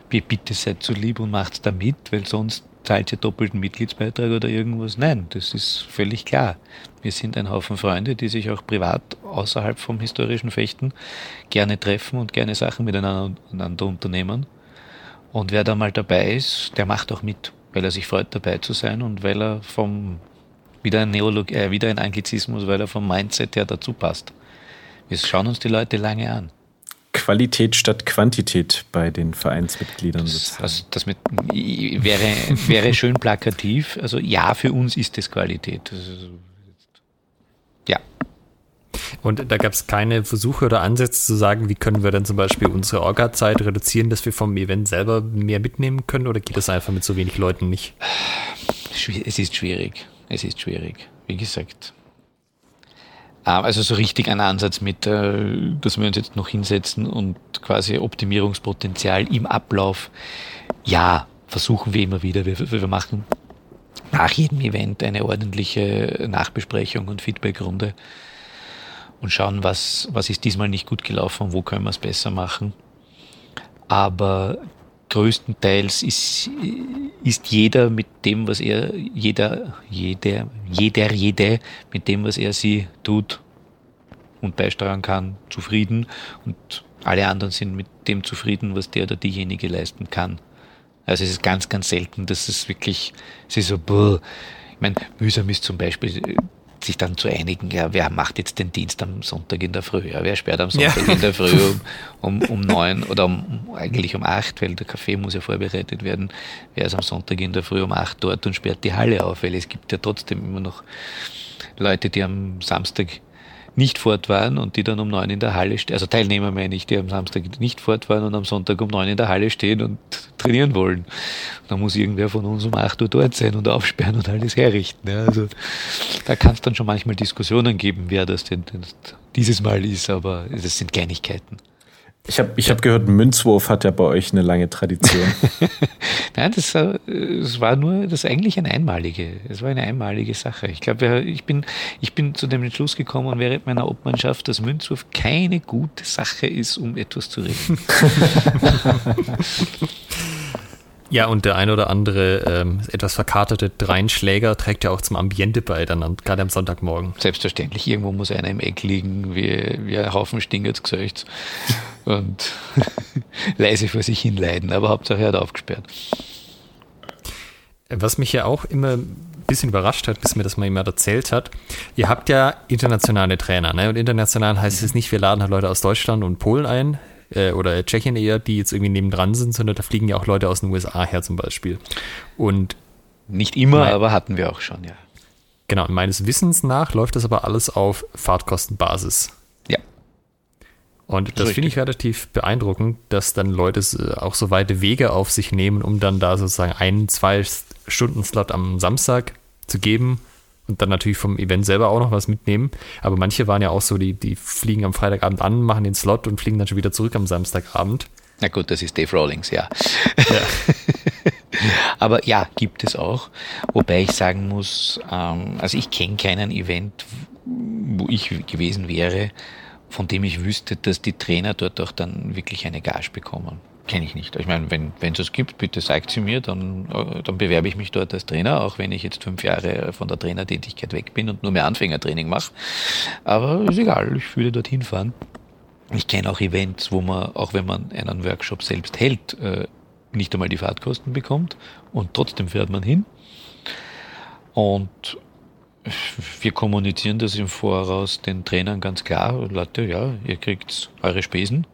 bitte seid so lieb und macht's da mit, weil sonst zahlt ihr doppelten Mitgliedsbeitrag oder irgendwas. Nein, das ist völlig klar. Wir sind ein Haufen Freunde, die sich auch privat außerhalb vom historischen Fechten gerne treffen und gerne Sachen miteinander unternehmen. Und wer da mal dabei ist, der macht auch mit, weil er sich freut, dabei zu sein und weil er vom, wieder ein Neolog, äh, wieder ein Anglizismus, weil er vom Mindset her dazu passt. Wir schauen uns die Leute lange an. Qualität statt Quantität bei den Vereinsmitgliedern Das, sozusagen. also das mit, wäre, wäre schön plakativ. Also ja, für uns ist es Qualität. Ist, ja, Und da gab es keine Versuche oder Ansätze zu sagen, wie können wir denn zum Beispiel unsere Orga-Zeit reduzieren, dass wir vom Event selber mehr mitnehmen können oder geht das einfach mit so wenig Leuten nicht? es ist schwierig. Es ist schwierig. Wie gesagt. Ah, Also so richtig ein Ansatz mit, äh, dass wir uns jetzt noch hinsetzen und quasi Optimierungspotenzial im Ablauf. Ja, versuchen wir immer wieder. Wir, wir machen nach jedem Event eine ordentliche Nachbesprechung und Feedbackrunde und schauen, was, was ist diesmal nicht gut gelaufen wo können wir es besser machen. Aber größtenteils ist, ist jeder mit dem, was er, jeder, jeder, jeder, jede mit dem, was er sie tut und beisteuern kann, zufrieden und alle anderen sind mit dem zufrieden, was der oder diejenige leisten kann. Also es ist ganz, ganz selten, dass es wirklich, es ist so, boah. ich meine, mühsam ist zum Beispiel, sich dann zu einigen, ja, wer macht jetzt den Dienst am Sonntag in der Früh? Ja, wer sperrt am Sonntag Ja. in der Früh um, um, um neun oder um, eigentlich um acht, weil der Kaffee muss ja vorbereitet werden. Wer ist am Sonntag in der Früh um acht dort und sperrt die Halle auf, weil es gibt ja trotzdem immer noch Leute, die am Samstag nicht fort waren und die dann um neun in der Halle stehen, also Teilnehmer meine ich, die am Samstag nicht fort waren und am Sonntag um neun in der Halle stehen und trainieren wollen. Da muss irgendwer von uns um acht Uhr dort sein und aufsperren und alles herrichten. Ja, also da kann es dann schon manchmal Diskussionen geben, wer das denn dieses Mal ist, aber das sind Kleinigkeiten. Ich habe ich hab gehört, Münzwurf hat ja bei euch eine lange Tradition. Nein, das, äh, das war nur, das eigentlich eine einmalige, es war eine einmalige Sache. Ich glaube, ich bin, ich bin zu dem Entschluss gekommen während meiner Obmannschaft, dass Münzwurf keine gute Sache ist, um etwas zu reden. Ja, und der ein oder andere ähm, etwas verkaterte Dreinschläger trägt ja auch zum Ambiente bei, dann gerade am Sonntagmorgen. Selbstverständlich, irgendwo muss einer im Eck liegen, wie, wie ein Haufen Stingerts Gesöchts und leise vor sich hin leiden, aber Hauptsache er hat aufgesperrt. Was mich ja auch immer ein bisschen überrascht hat, bis mir das mal jemand erzählt hat, ihr habt ja internationale Trainer, ne? Und international heißt es nicht, wir laden halt Leute aus Deutschland und Polen ein, äh, oder Tschechien eher, die jetzt irgendwie nebendran sind, sondern da fliegen ja auch Leute aus den USA her zum Beispiel. Und Nicht immer, Nein. aber hatten wir auch schon, ja. genau, meines Wissens nach läuft das aber alles auf Fahrtkostenbasis. Ja, Und das finde ich relativ beeindruckend, dass dann Leute äh, auch so weite Wege auf sich nehmen, um dann da sozusagen einen, zwei Stunden Slot am Samstag zu geben und dann natürlich vom Event selber auch noch was mitnehmen. Aber manche waren ja auch so, die, die fliegen am Freitagabend an, machen den Slot und fliegen dann schon wieder zurück am Samstagabend. na gut, das ist Dave Rawlings, ja. Aber ja, gibt es auch. Wobei ich sagen muss, ähm, also ich kenne keinen Event, wo ich gewesen wäre, von dem ich wüsste, dass die Trainer dort auch dann wirklich eine Gage bekommen. Kenne ich nicht. Ich meine, wenn es es gibt, bitte zeigt sie mir, dann, äh, dann bewerbe ich mich dort als Trainer, auch wenn ich jetzt fünf Jahre von der Trainertätigkeit weg bin und nur mehr Anfängertraining mache. Aber ist egal, ich würde dorthin fahren. Ich kenne auch Events, wo man, auch wenn man einen Workshop selbst hält, äh, nicht einmal die Fahrtkosten bekommt und trotzdem fährt man hin. Und wir kommunizieren das im Voraus den Trainern ganz klar. Leute, ja, ihr kriegt eure Spesen.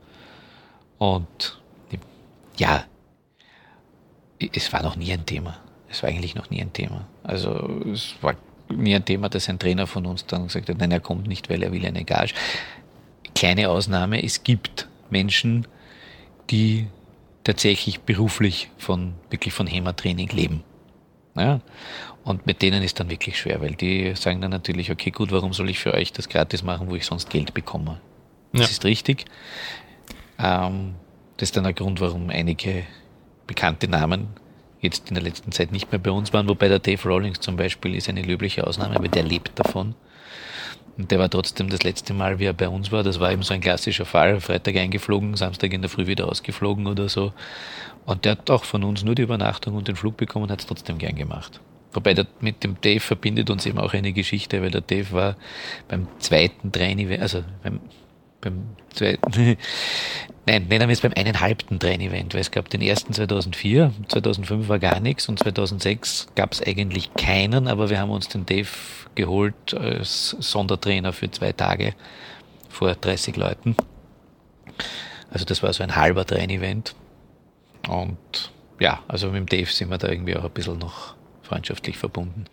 Und ja, es war noch nie ein Thema. Es war eigentlich noch nie ein Thema. Also es war nie ein Thema, dass ein Trainer von uns dann gesagt hat, nein, er kommt nicht, weil er will eine Gage. Kleine Ausnahme, es gibt Menschen, die tatsächlich beruflich von, wirklich von HEMA-Training leben. Ja? Und mit denen ist dann wirklich schwer, weil die sagen dann natürlich, okay, gut, warum soll ich für euch das gratis machen, wo ich sonst Geld bekomme? Das ja. ist richtig. Ähm, das ist dann ein Grund, warum einige bekannte Namen jetzt in der letzten Zeit nicht mehr bei uns waren, wobei der Dave Rawlings zum Beispiel ist eine löbliche Ausnahme, weil der lebt davon. Und der war trotzdem das letzte Mal, wie er bei uns war. Das war eben so ein klassischer Fall. Freitag eingeflogen, Samstag in der Früh wieder ausgeflogen oder so. Und der hat auch von uns nur die Übernachtung und den Flug bekommen und hat es trotzdem gern gemacht. Wobei der, mit dem Dave verbindet uns eben auch eine Geschichte, weil der Dave war beim zweiten Training, also beim, beim zweiten, nein, nennen wir es beim eineinhalbten Train-Event, weil es gab den ersten 2004, 2005 war gar nichts und 2006 gab es eigentlich keinen, aber wir haben uns den Dave geholt als Sondertrainer für zwei Tage vor 30 Leuten. Also das war so ein halber Train-Event. Und ja, also mit dem Dave sind wir da irgendwie auch ein bisschen noch freundschaftlich verbunden.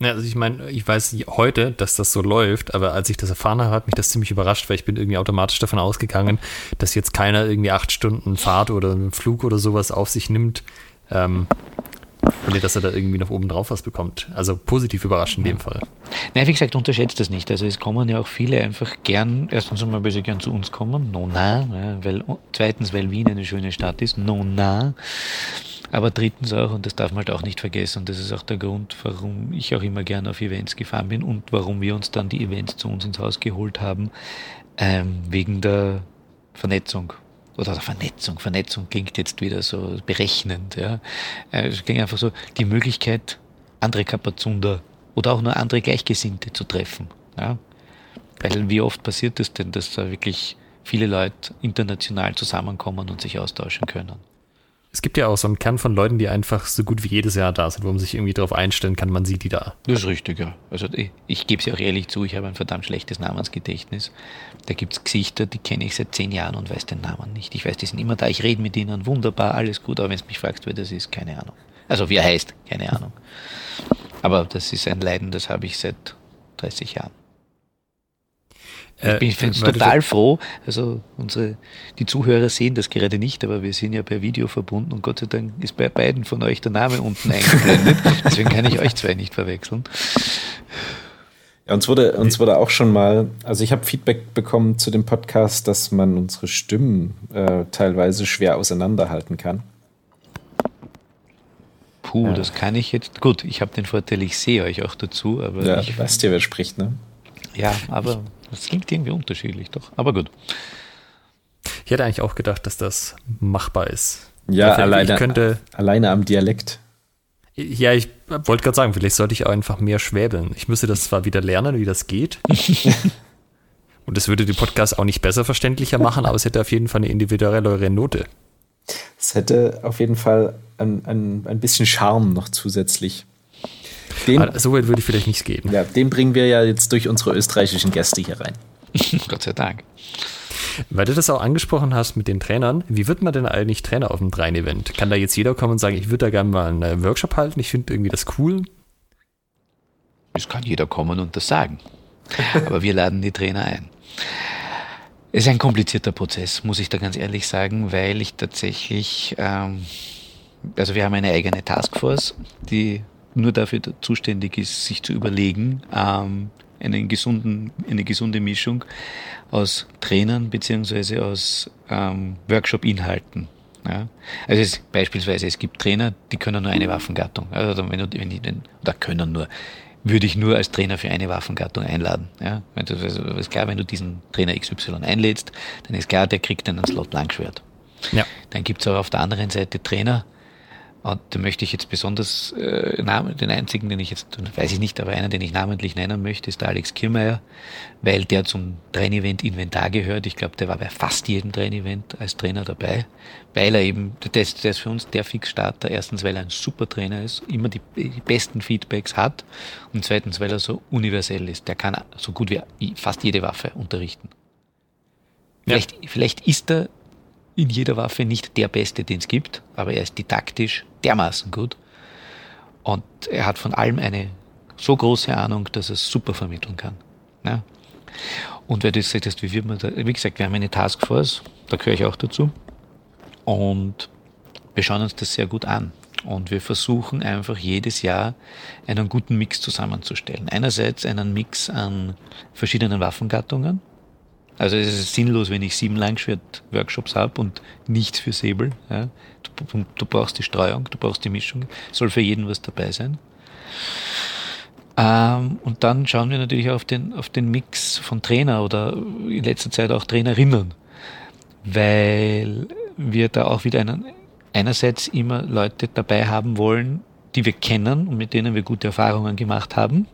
Ja, also ich meine, ich weiß heute, dass das so läuft, aber als ich das erfahren habe, hat mich das ziemlich überrascht, weil ich bin irgendwie automatisch davon ausgegangen, dass jetzt keiner irgendwie acht Stunden Fahrt oder einen Flug oder sowas auf sich nimmt, ähm, dass er da irgendwie noch oben drauf was bekommt. Also positiv überrascht in dem Fall. Nein, wie gesagt, unterschätzt das nicht. Also es kommen ja auch viele einfach gern, erstens einmal, weil sie gern zu uns kommen, no na, weil, zweitens, weil Wien eine schöne Stadt ist, no na. Aber drittens auch, und das darf man halt auch nicht vergessen, das ist auch der Grund, warum ich auch immer gerne auf Events gefahren bin und warum wir uns dann die Events zu uns ins Haus geholt haben, ähm, wegen der Vernetzung oder der Vernetzung. Vernetzung klingt jetzt wieder so berechnend. Ja. Äh, es ging einfach so, die Möglichkeit, andere Kapazunder oder auch nur andere Gleichgesinnte zu treffen. Ja. Weil wie oft passiert es denn, dass da wirklich viele Leute international zusammenkommen und sich austauschen können? Es gibt ja auch so einen Kern von Leuten, die einfach so gut wie jedes Jahr da sind, wo man sich irgendwie darauf einstellen kann, man sieht die da. Das ist richtig, ja. Also ich, ich gebe es ja auch ehrlich zu, ich habe ein verdammt schlechtes Namensgedächtnis. Da gibt es Gesichter, die kenne ich seit zehn Jahren und weiß den Namen nicht. Ich weiß, die sind immer da, ich rede mit ihnen, wunderbar, alles gut, aber wenn du mich fragst, wer das ist, keine Ahnung. Also wie er heißt, keine Ahnung. Aber das ist ein Leiden, das habe ich seit 30 Jahren. Ich bin äh, total froh. Also unsere, die Zuhörer sehen das gerade nicht, aber wir sind ja per Video verbunden und Gott sei Dank ist bei beiden von euch der Name unten eingeblendet. Deswegen kann ich euch zwei nicht verwechseln. Ja, uns wurde, uns wurde auch schon mal, also ich habe Feedback bekommen zu dem Podcast, dass man unsere Stimmen äh, teilweise schwer auseinanderhalten kann. Puh, ja. das kann ich jetzt. Gut, ich habe den Vorteil, ich sehe euch auch dazu, aber. Ja, ich weißt ja, wer spricht, ne? Ja, aber das klingt irgendwie unterschiedlich, doch. Aber gut. Ich hätte eigentlich auch gedacht, dass das machbar ist. Ja, alleine, könnte, alleine am Dialekt. Ja, ich wollte gerade sagen, vielleicht sollte ich auch einfach mehr schwäbeln. Ich müsste das zwar wieder lernen, wie das geht. Und das würde den Podcast auch nicht besser verständlicher machen, aber es hätte auf jeden Fall eine individuellere Note. Es hätte auf jeden Fall ein, ein, ein bisschen Charme noch zusätzlich. Den, so weit würde ich vielleicht nicht gehen. Ja, den bringen wir ja jetzt durch unsere österreichischen Gäste hier rein. Gott sei Dank. Weil du das auch angesprochen hast mit den Trainern, wie wird man denn eigentlich Trainer auf einem Dreien-Event? Kann da jetzt jeder kommen und sagen, ich würde da gerne mal einen Workshop halten, ich finde irgendwie das cool? Es kann jeder kommen und das sagen. Aber wir laden die Trainer ein. Es ist ein komplizierter Prozess, muss ich da ganz ehrlich sagen, weil ich tatsächlich, ähm, also wir haben eine eigene Taskforce, die nur dafür zuständig ist, sich zu überlegen, ähm, einen gesunden, eine gesunde Mischung aus Trainern beziehungsweise aus ähm, Workshop-Inhalten Ja. Also es, beispielsweise, es gibt Trainer, die können nur eine Waffengattung. Also wenn du, wenn die, oder können nur, würde ich nur als Trainer für eine Waffengattung einladen. Ja. Also ist klar, wenn du diesen Trainer XY einlädst, dann ist klar, der kriegt dann einen Slot Langschwert. Ja. Dann gibt's auch auf der anderen Seite Trainer, und da möchte ich jetzt besonders äh, Namen, den einzigen, den ich jetzt, weiß ich nicht, aber einen, den ich namentlich nennen möchte, ist der Alex Kirmeier, weil der zum Trainevent Inventar gehört. Ich glaube, der war bei fast jedem Trainevent als Trainer dabei, weil er eben, der ist, der ist für uns der Fixstarter. Erstens, weil er ein super Trainer ist, immer die, die besten Feedbacks hat und zweitens, weil er so universell ist. Der kann so gut wie fast jede Waffe unterrichten. Vielleicht, ja. vielleicht ist er in jeder Waffe nicht der Beste, den es gibt, aber er ist didaktisch dermaßen gut. Und er hat von allem eine so große Ahnung, dass er es super vermitteln kann. Ja. Und weil du gesagt hast, wie wird man da, wie gesagt, wir haben eine Taskforce, da gehöre ich auch dazu. Und wir schauen uns das sehr gut an. Und wir versuchen einfach jedes Jahr einen guten Mix zusammenzustellen. Einerseits einen Mix an verschiedenen Waffengattungen, also es ist sinnlos, wenn ich sieben Langschwert-Workshops habe und nichts für Säbel. Ja. Du, du, brauchst die Streuung, du brauchst die Mischung, soll für jeden was dabei sein. Ähm, und dann schauen wir natürlich auf den, auf den Mix von Trainer oder in letzter Zeit auch Trainerinnen, weil wir da auch wieder einen, einerseits immer Leute dabei haben wollen, die wir kennen und mit denen wir gute Erfahrungen gemacht haben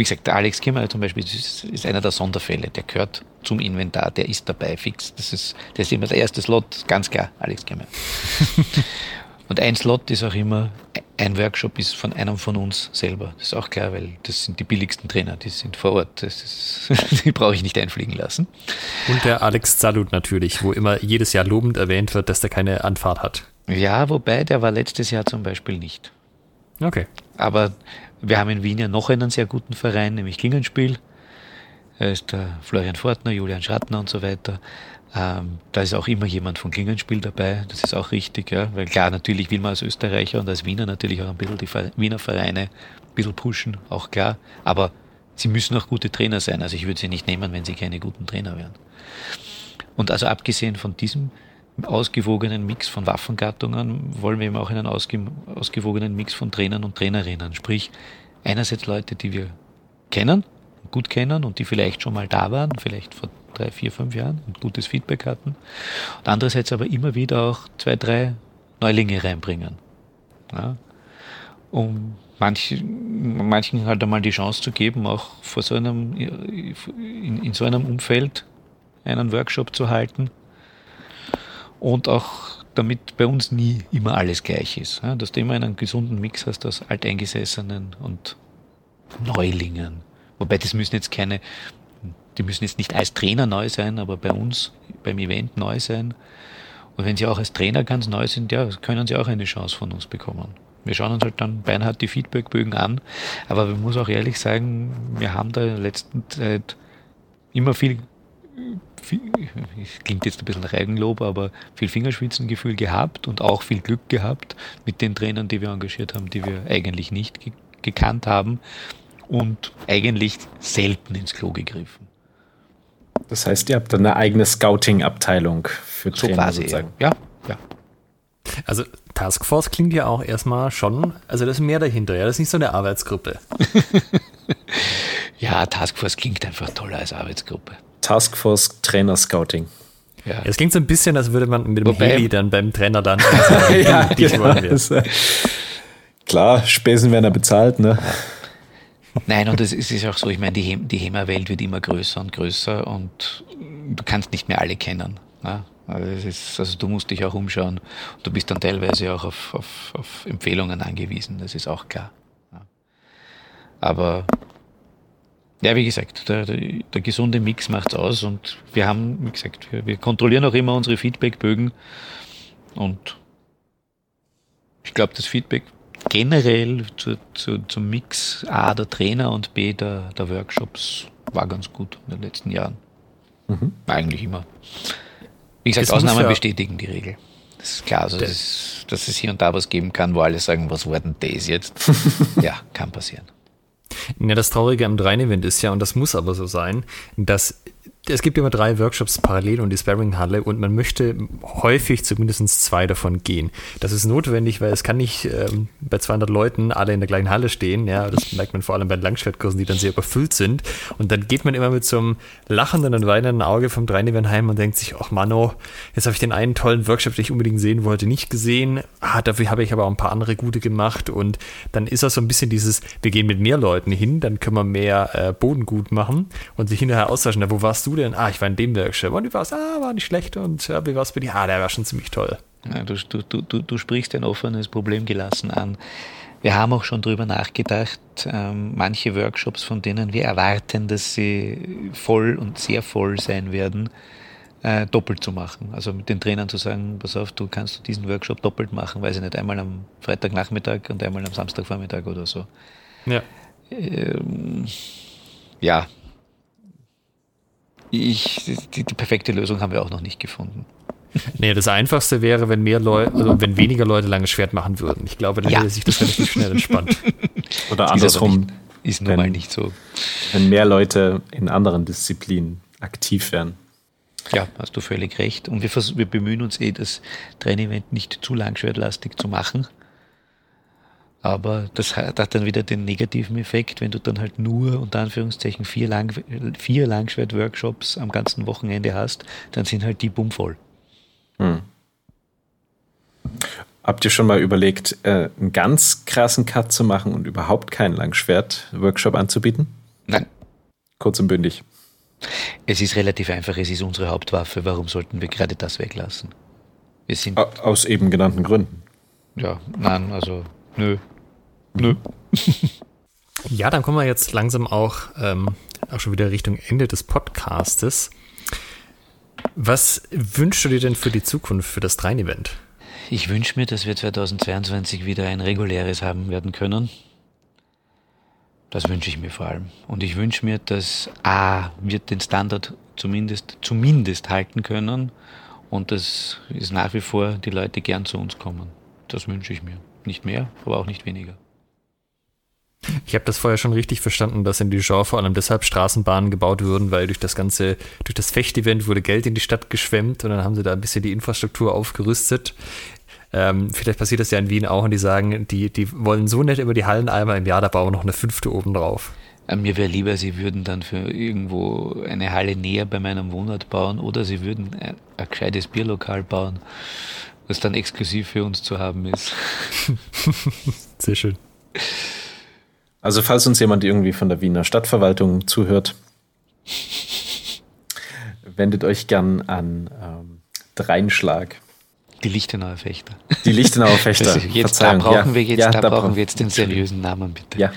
wie gesagt, der Alex Kimmer zum Beispiel ist, ist, einer der Sonderfälle. Der gehört zum Inventar, der ist dabei fix. Das ist, der ist immer der erste Slot, ganz klar, Alex Kimmer. Und ein Slot ist auch immer, ein Workshop ist von einem von uns selber. Das ist auch klar, weil das sind die billigsten Trainer, die sind vor Ort. Das ist, die brauche ich nicht einfliegen lassen. Und der Alex Zalut natürlich, wo immer jedes Jahr lobend erwähnt wird, dass der keine Anfahrt hat. Ja, wobei der war letztes Jahr zum Beispiel nicht. Okay. Aber wir haben in Wien ja noch einen sehr guten Verein, nämlich Klingenspiel. Da ist der Florian Fortner, Julian Schrattner und so weiter. Ähm, da ist auch immer jemand von Klingenspiel dabei. Das ist auch richtig, ja. Weil klar, natürlich will man als Österreicher und als Wiener natürlich auch ein bisschen die Wiener Vereine ein bisschen pushen, auch klar. Aber sie müssen auch gute Trainer sein. Also ich würde sie nicht nehmen, wenn sie keine guten Trainer wären. Und also abgesehen von diesem ausgewogenen Mix von Waffengattungen wollen wir eben auch einen ausgewogenen Mix von Trainern und Trainerinnen. Sprich, einerseits Leute, die wir kennen, gut kennen und die vielleicht schon mal da waren, vielleicht vor drei, vier, fünf Jahren und gutes Feedback hatten. Und andererseits aber immer wieder auch zwei, drei Neulinge reinbringen. Ja, um manch, manchen halt einmal die Chance zu geben, auch vor so einem, in, in so einem Umfeld einen Workshop zu halten und auch damit bei uns nie immer alles gleich ist. Dass du immer einen gesunden Mix hast aus Alteingesessenen und Neulingen. Wobei das müssen jetzt keine, die müssen jetzt nicht als Trainer neu sein, aber bei uns beim Event neu sein. Und wenn sie auch als Trainer ganz neu sind, ja, können sie auch eine Chance von uns bekommen. Wir schauen uns halt dann beinhart die Feedbackbögen an, aber man muss auch ehrlich sagen, wir haben da in der letzten Zeit immer viel viel, klingt jetzt ein bisschen nach Eigenlob, aber viel Fingerspitzengefühl gehabt und auch viel Glück gehabt mit den Trainern, die wir engagiert haben, die wir eigentlich nicht ge gekannt haben und eigentlich selten ins Klo gegriffen. Das heißt, ihr habt eine eigene Scouting-Abteilung für Trainer so quasi, sozusagen. Ja, ja. Also Taskforce klingt ja auch erstmal schon, also da ist mehr dahinter, ja, das ist nicht so eine Arbeitsgruppe. ja, Taskforce klingt einfach toller als Arbeitsgruppe. Taskforce Trainer Scouting. Ja. Es klingt so ein bisschen, als würde man mit dem Wobei, Heli dann beim Trainer dann. ja, genau. Ist, äh, klar, Spesen werden ja bezahlt, ne? Nein, und es ist auch so, ich meine, die, die HEMA-Welt wird immer größer und größer und du kannst nicht mehr alle kennen. Ne? Also, ist, also, du musst dich auch umschauen. Du bist dann teilweise auch auf, auf, auf Empfehlungen angewiesen, das ist auch klar. Aber ja, wie gesagt, der, der, gesunde Mix macht's aus und wir haben, wie gesagt, wir, wir kontrollieren auch immer unsere Feedbackbögen und ich glaube, das Feedback generell zu, zu, zum Mix A der Trainer und B der, der Workshops war ganz gut in den letzten Jahren. Mhm. Eigentlich immer. Wie gesagt, das Ausnahmen bestätigen die Regel. Das ist klar, also das ist, dass es hier und da was geben kann, wo alle sagen, was war denn das jetzt? ja, kann passieren. Ja, das Traurige am Drein-Event ist ja, und das muss aber so sein, dass es gibt immer drei Workshops parallel und die Sparring-Halle und man möchte häufig zumindest zwei davon gehen. Das ist notwendig, weil es kann nicht ähm, bei 200 Leuten alle in der gleichen Halle stehen. Ja, das merkt man vor allem bei Langschwertkursen, die dann sehr überfüllt sind. Und dann geht man immer mit so einem lachenden und weinenden Auge vom Dreiniven heim und denkt sich, ach Mano, jetzt habe ich den einen tollen Workshop, den ich unbedingt sehen wollte, nicht gesehen. Ah, dafür habe ich aber auch ein paar andere gute gemacht. Und dann ist das so ein bisschen dieses, wir gehen mit mehr Leuten hin, dann können wir mehr äh, Boden gut machen und sich hinterher austauschen. Ja, wo warst du denn? Ah, ich war in dem Workshop. Und wie war es? Ah, war nicht schlecht. Und ja, wie war es bei dir? Ah, der war schon ziemlich toll. Ja, du, du, du, du sprichst ein offenes Problem gelassen an. Wir haben auch schon darüber nachgedacht, ähm, manche Workshops, von denen wir erwarten, dass sie voll und sehr voll sein werden, äh, doppelt zu machen. Also mit den Trainern zu sagen, pass auf, du kannst diesen Workshop doppelt machen, weiß ich nicht, einmal am Freitagnachmittag und einmal am Samstagvormittag oder so. Ja. Ähm, ja. Ich, die, die perfekte Lösung haben wir auch noch nicht gefunden. Nee, das Einfachste wäre, wenn mehr Leute, also wenn weniger Leute lange Schwert machen würden. Ich glaube, dann ja. hätte sich das relativ schnell entspannt. Oder andersrum. Ist nun mal nicht so. Wenn mehr Leute in anderen Disziplinen aktiv wären. Ja, hast du völlig recht. Und wir, wir bemühen uns eh, das Trainevent nicht zu langschwertlastig zu machen. Aber das hat dann wieder den negativen Effekt, wenn du dann halt nur unter Anführungszeichen vier, Lang vier Langschwert-Workshops am ganzen Wochenende hast, dann sind halt die bummvoll. Hm. Habt ihr schon mal überlegt, äh, einen ganz krassen Cut zu machen und überhaupt keinen Langschwert-Workshop anzubieten? Nein. Kurz und bündig. Es ist relativ einfach, es ist unsere Hauptwaffe. Warum sollten wir gerade das weglassen? Wir sind Aus eben genannten Gründen. Ja, nein, also nö. Nö. ja, dann kommen wir jetzt langsam auch, ähm, auch schon wieder Richtung Ende des Podcastes. Was wünschst du dir denn für die Zukunft, für das Drein-Event? Ich wünsche mir, dass wir 2022 wieder ein reguläres haben werden können. Das wünsche ich mir vor allem. Und ich wünsche mir, dass A, wir den Standard zumindest, zumindest halten können und dass es nach wie vor die Leute gern zu uns kommen. Das wünsche ich mir. Nicht mehr, aber auch nicht weniger. Ich habe das vorher schon richtig verstanden, dass in Dijon vor allem deshalb Straßenbahnen gebaut wurden, weil durch das ganze, durch das Fechtevent wurde Geld in die Stadt geschwemmt und dann haben sie da ein bisschen die Infrastruktur aufgerüstet. Ähm, vielleicht passiert das ja in Wien auch und die sagen, die, die wollen so nett immer die Hallen einmal im Jahr, da bauen wir noch eine fünfte oben drauf. Äh, mir wäre lieber, sie würden dann für irgendwo eine Halle näher bei meinem Wohnort bauen oder sie würden ein, ein gescheites Bierlokal bauen, was dann exklusiv für uns zu haben ist. Sehr schön. Also falls uns jemand irgendwie von der Wiener Stadtverwaltung zuhört, wendet euch gern an ähm, Dreinschlag. Die Lichtenauer Fechter. Die Lichtenauer Fechter. jetzt, da brauchen, ja, wir jetzt, ja, da, da brauchen wir jetzt den seriösen Namen, bitte. Ja.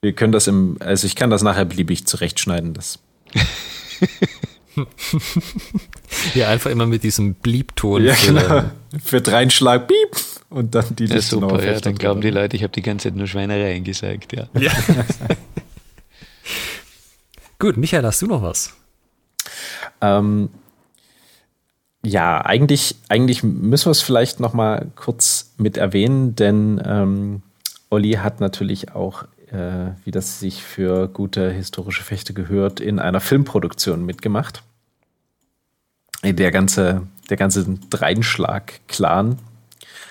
Wir können das im, also ich kann das nachher beliebig zurechtschneiden. Das. ja, einfach immer mit diesem Bliebton. Ja, für, genau. für Dreinschlag, Piep und dann die ja, super, ja, dann glauben die Leute, ich habe die ganze Zeit nur Schweinereien gesagt, ja. ja. Gut, Michael, hast du noch was? Ähm, ja, eigentlich, eigentlich müssen wir es vielleicht noch mal kurz mit erwähnen, denn ähm, Olli hat natürlich auch, äh, wie das sich für gute historische Fechte gehört, in einer Filmproduktion mitgemacht. Der ganze, der ganze Dreinschlag-Clan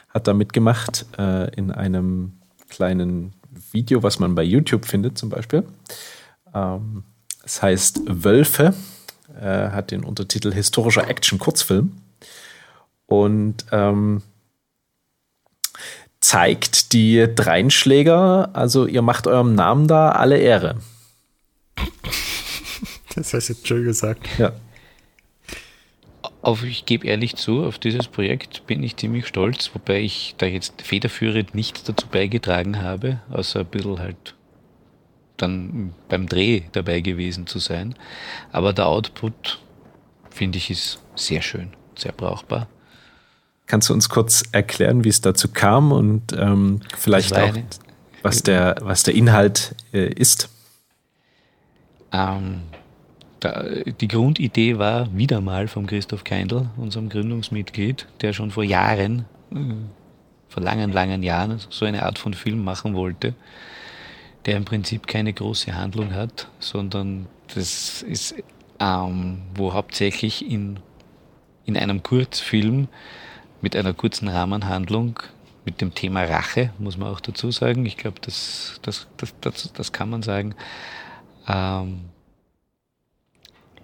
hat da mitgemacht äh, in einem kleinen Video, was man bei YouTube findet zum Beispiel. Ähm, es heißt Wölfe, äh, hat den Untertitel Historischer Action-Kurzfilm und ähm, zeigt die Dreinschläger, also ihr macht eurem Namen da alle Ehre. Das hast du jetzt schön gesagt. Ja. Auf, ich gebe ehrlich zu, auf dieses Projekt bin ich ziemlich stolz, wobei ich da jetzt federführend nichts dazu beigetragen habe, außer ein bisschen halt dann beim Dreh dabei gewesen zu sein. Aber der Output, finde ich, ist sehr schön, sehr brauchbar. Kannst du uns kurz erklären, wie es dazu kam und ähm, vielleicht auch, eine, was, der, was der Inhalt äh, ist? Ähm, die Grundidee war wieder mal von Christoph Keindl, unserem Gründungsmitglied, der schon vor Jahren, äh, vor langen, langen Jahren, so eine Art von Film machen wollte. der im Prinzip keine große Handlung hat, sondern das ist, ähm, wo hauptsächlich in, in einem Kurzfilm mit einer kurzen Rahmenhandlung mit dem Thema Rache, muss man auch dazu sagen. Ich glaube, das, das, das, das, das kann man sagen. Ähm,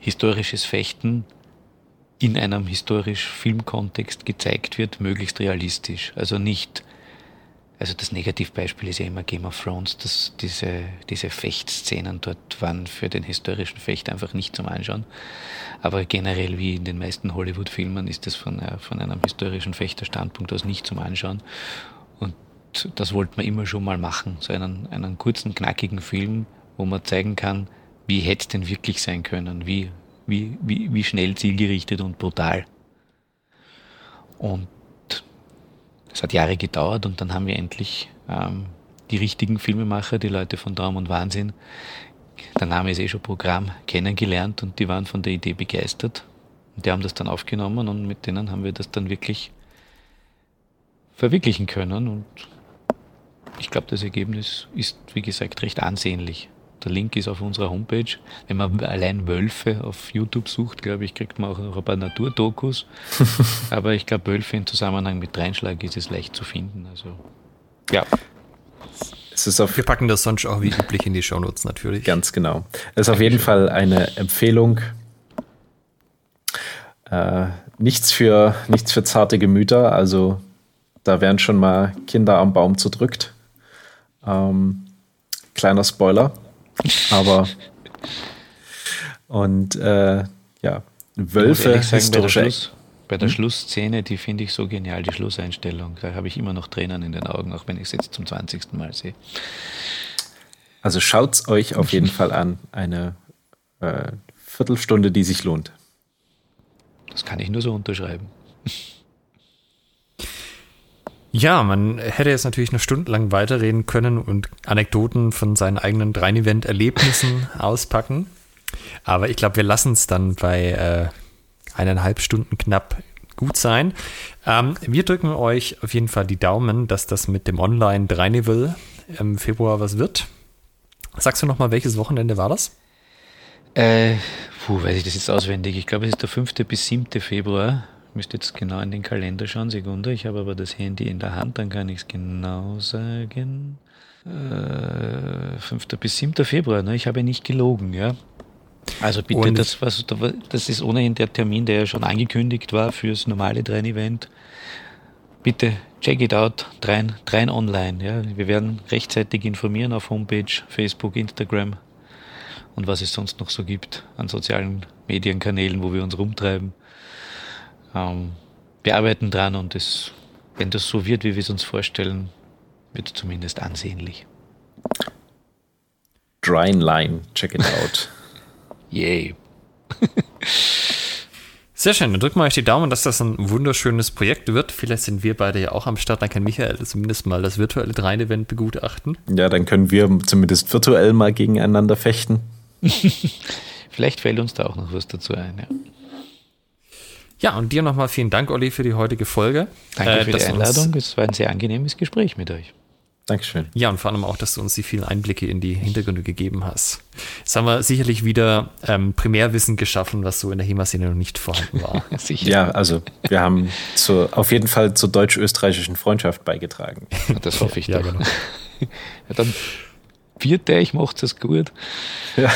historisches Fechten in einem historisch Filmkontext gezeigt wird, möglichst realistisch. Also nicht, also das Negativbeispiel ist ja immer Game of Thrones, dass diese, diese Fechtszenen dort waren für den historischen Fecht einfach nicht zum Anschauen. Aber generell wie in den meisten Hollywood-Filmen ist das von, äh, von einem historischen Fechterstandpunkt aus nicht zum Anschauen. Und das wollte man immer schon mal machen, so einen, einen kurzen, knackigen Film, wo man zeigen kann, wie hätte es denn wirklich sein können, wie, wie, wie, wie schnell zielgerichtet und brutal. Und es hat Jahre gedauert und dann haben wir endlich ähm, die richtigen Filmemacher, die Leute von Traum und Wahnsinn, der Name ist eh schon Programm, kennengelernt und die waren von der Idee begeistert. Und die haben das dann aufgenommen und mit denen haben wir das dann wirklich verwirklichen können und ich glaube, das Ergebnis ist, wie gesagt, recht ansehnlich. Der Link ist auf unserer Homepage. Wenn man allein Wölfe auf YouTube sucht, glaube ich, kriegt man auch noch ein paar Naturdokus. Aber ich glaube, Wölfe im Zusammenhang mit Dreinschlag ist es leicht zu finden. Also, ja. Wir packen das sonst auch wie üblich in die Shownotes natürlich. Ganz genau. Es ist auf jeden Fall eine Empfehlung. Äh, nichts, für, nichts für zarte Gemüter. Also da werden schon mal Kinder am Baum zerdrückt. Ähm, kleiner Spoiler. Aber und äh, ja, Wölfe, sagen, historische. Bei der, Schluss, bei der hm? Schlussszene, die finde ich so genial, die Schlusseinstellung. Da habe ich immer noch Tränen in den Augen, auch wenn ich es jetzt zum 20. Mal sehe. Also schaut es euch auf jeden Fall an. Eine äh, Viertelstunde, die sich lohnt. Das kann ich nur so unterschreiben. Ja, man hätte jetzt natürlich noch stundenlang weiterreden können und Anekdoten von seinen eigenen Drein-Event-Erlebnissen auspacken. Aber ich glaube, wir lassen es dann bei äh, eineinhalb Stunden knapp gut sein. Ähm, wir drücken euch auf jeden Fall die Daumen, dass das mit dem Online Dreinival im Februar was wird. Sagst du nochmal, welches Wochenende war das? Äh, puh, weiß ich das jetzt auswendig. Ich glaube, es ist der 5. bis 7. Februar. Ich müsste jetzt genau in den Kalender schauen, Sekunde. Ich habe aber das Handy in der Hand, dann kann ich es genau sagen. Äh, 5. bis 7. Februar, ne? ich habe nicht gelogen, ja. Also bitte, das, was, das ist ohnehin der Termin, der ja schon angekündigt war fürs normale Train-Event. Bitte check it out, Train, Train online. Ja. Wir werden rechtzeitig informieren auf Homepage, Facebook, Instagram und was es sonst noch so gibt an sozialen Medienkanälen, wo wir uns rumtreiben. Ähm, wir arbeiten dran und es, wenn das so wird, wie wir es uns vorstellen, wird es zumindest ansehnlich. Drying Line, check it out. Yay. Sehr schön, dann drücken wir euch die Daumen, dass das ein wunderschönes Projekt wird. Vielleicht sind wir beide ja auch am Start, dann kann Michael zumindest mal das virtuelle Drein-Event begutachten. Ja, dann können wir zumindest virtuell mal gegeneinander fechten. Vielleicht fällt uns da auch noch was dazu ein, ja. Ja, und dir nochmal vielen Dank, Olli, für die heutige Folge. Danke äh, für die Einladung. Es war ein sehr angenehmes Gespräch mit euch. Dankeschön. Ja, und vor allem auch, dass du uns die vielen Einblicke in die Hintergründe gegeben hast. Jetzt haben wir sicherlich wieder ähm, Primärwissen geschaffen, was so in der HEMA-Szene noch nicht vorhanden war. ja, also wir haben zu, auf jeden Fall zur deutsch-österreichischen Freundschaft beigetragen. Das hoffe ich ja, doch. Genau. ja, dann vierte, ich macht es gut. Ja,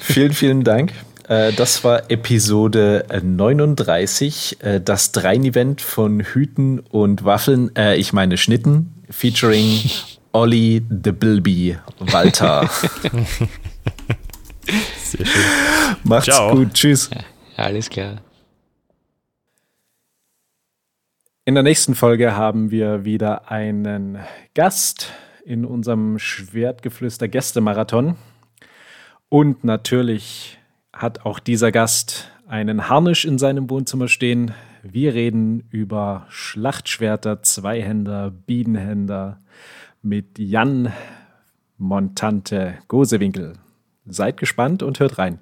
vielen, vielen Dank. Äh, das war Episode 39, äh, das Drein-Event von Hüten und Waffeln, äh, ich meine Schnitten, featuring Olli the Bilby Walter. Sehr schön. Macht's Ciao. gut. Tschüss. Ja, alles klar. In der nächsten Folge haben wir wieder einen Gast in unserem Schwertgeflüster Gästemarathon. Und natürlich hat auch dieser Gast einen Harnisch in seinem Wohnzimmer stehen. Wir reden über Schlachtschwerter, Zweihänder, Bienenhänder mit Jan Montante Gosewinkel. Seid gespannt und hört rein.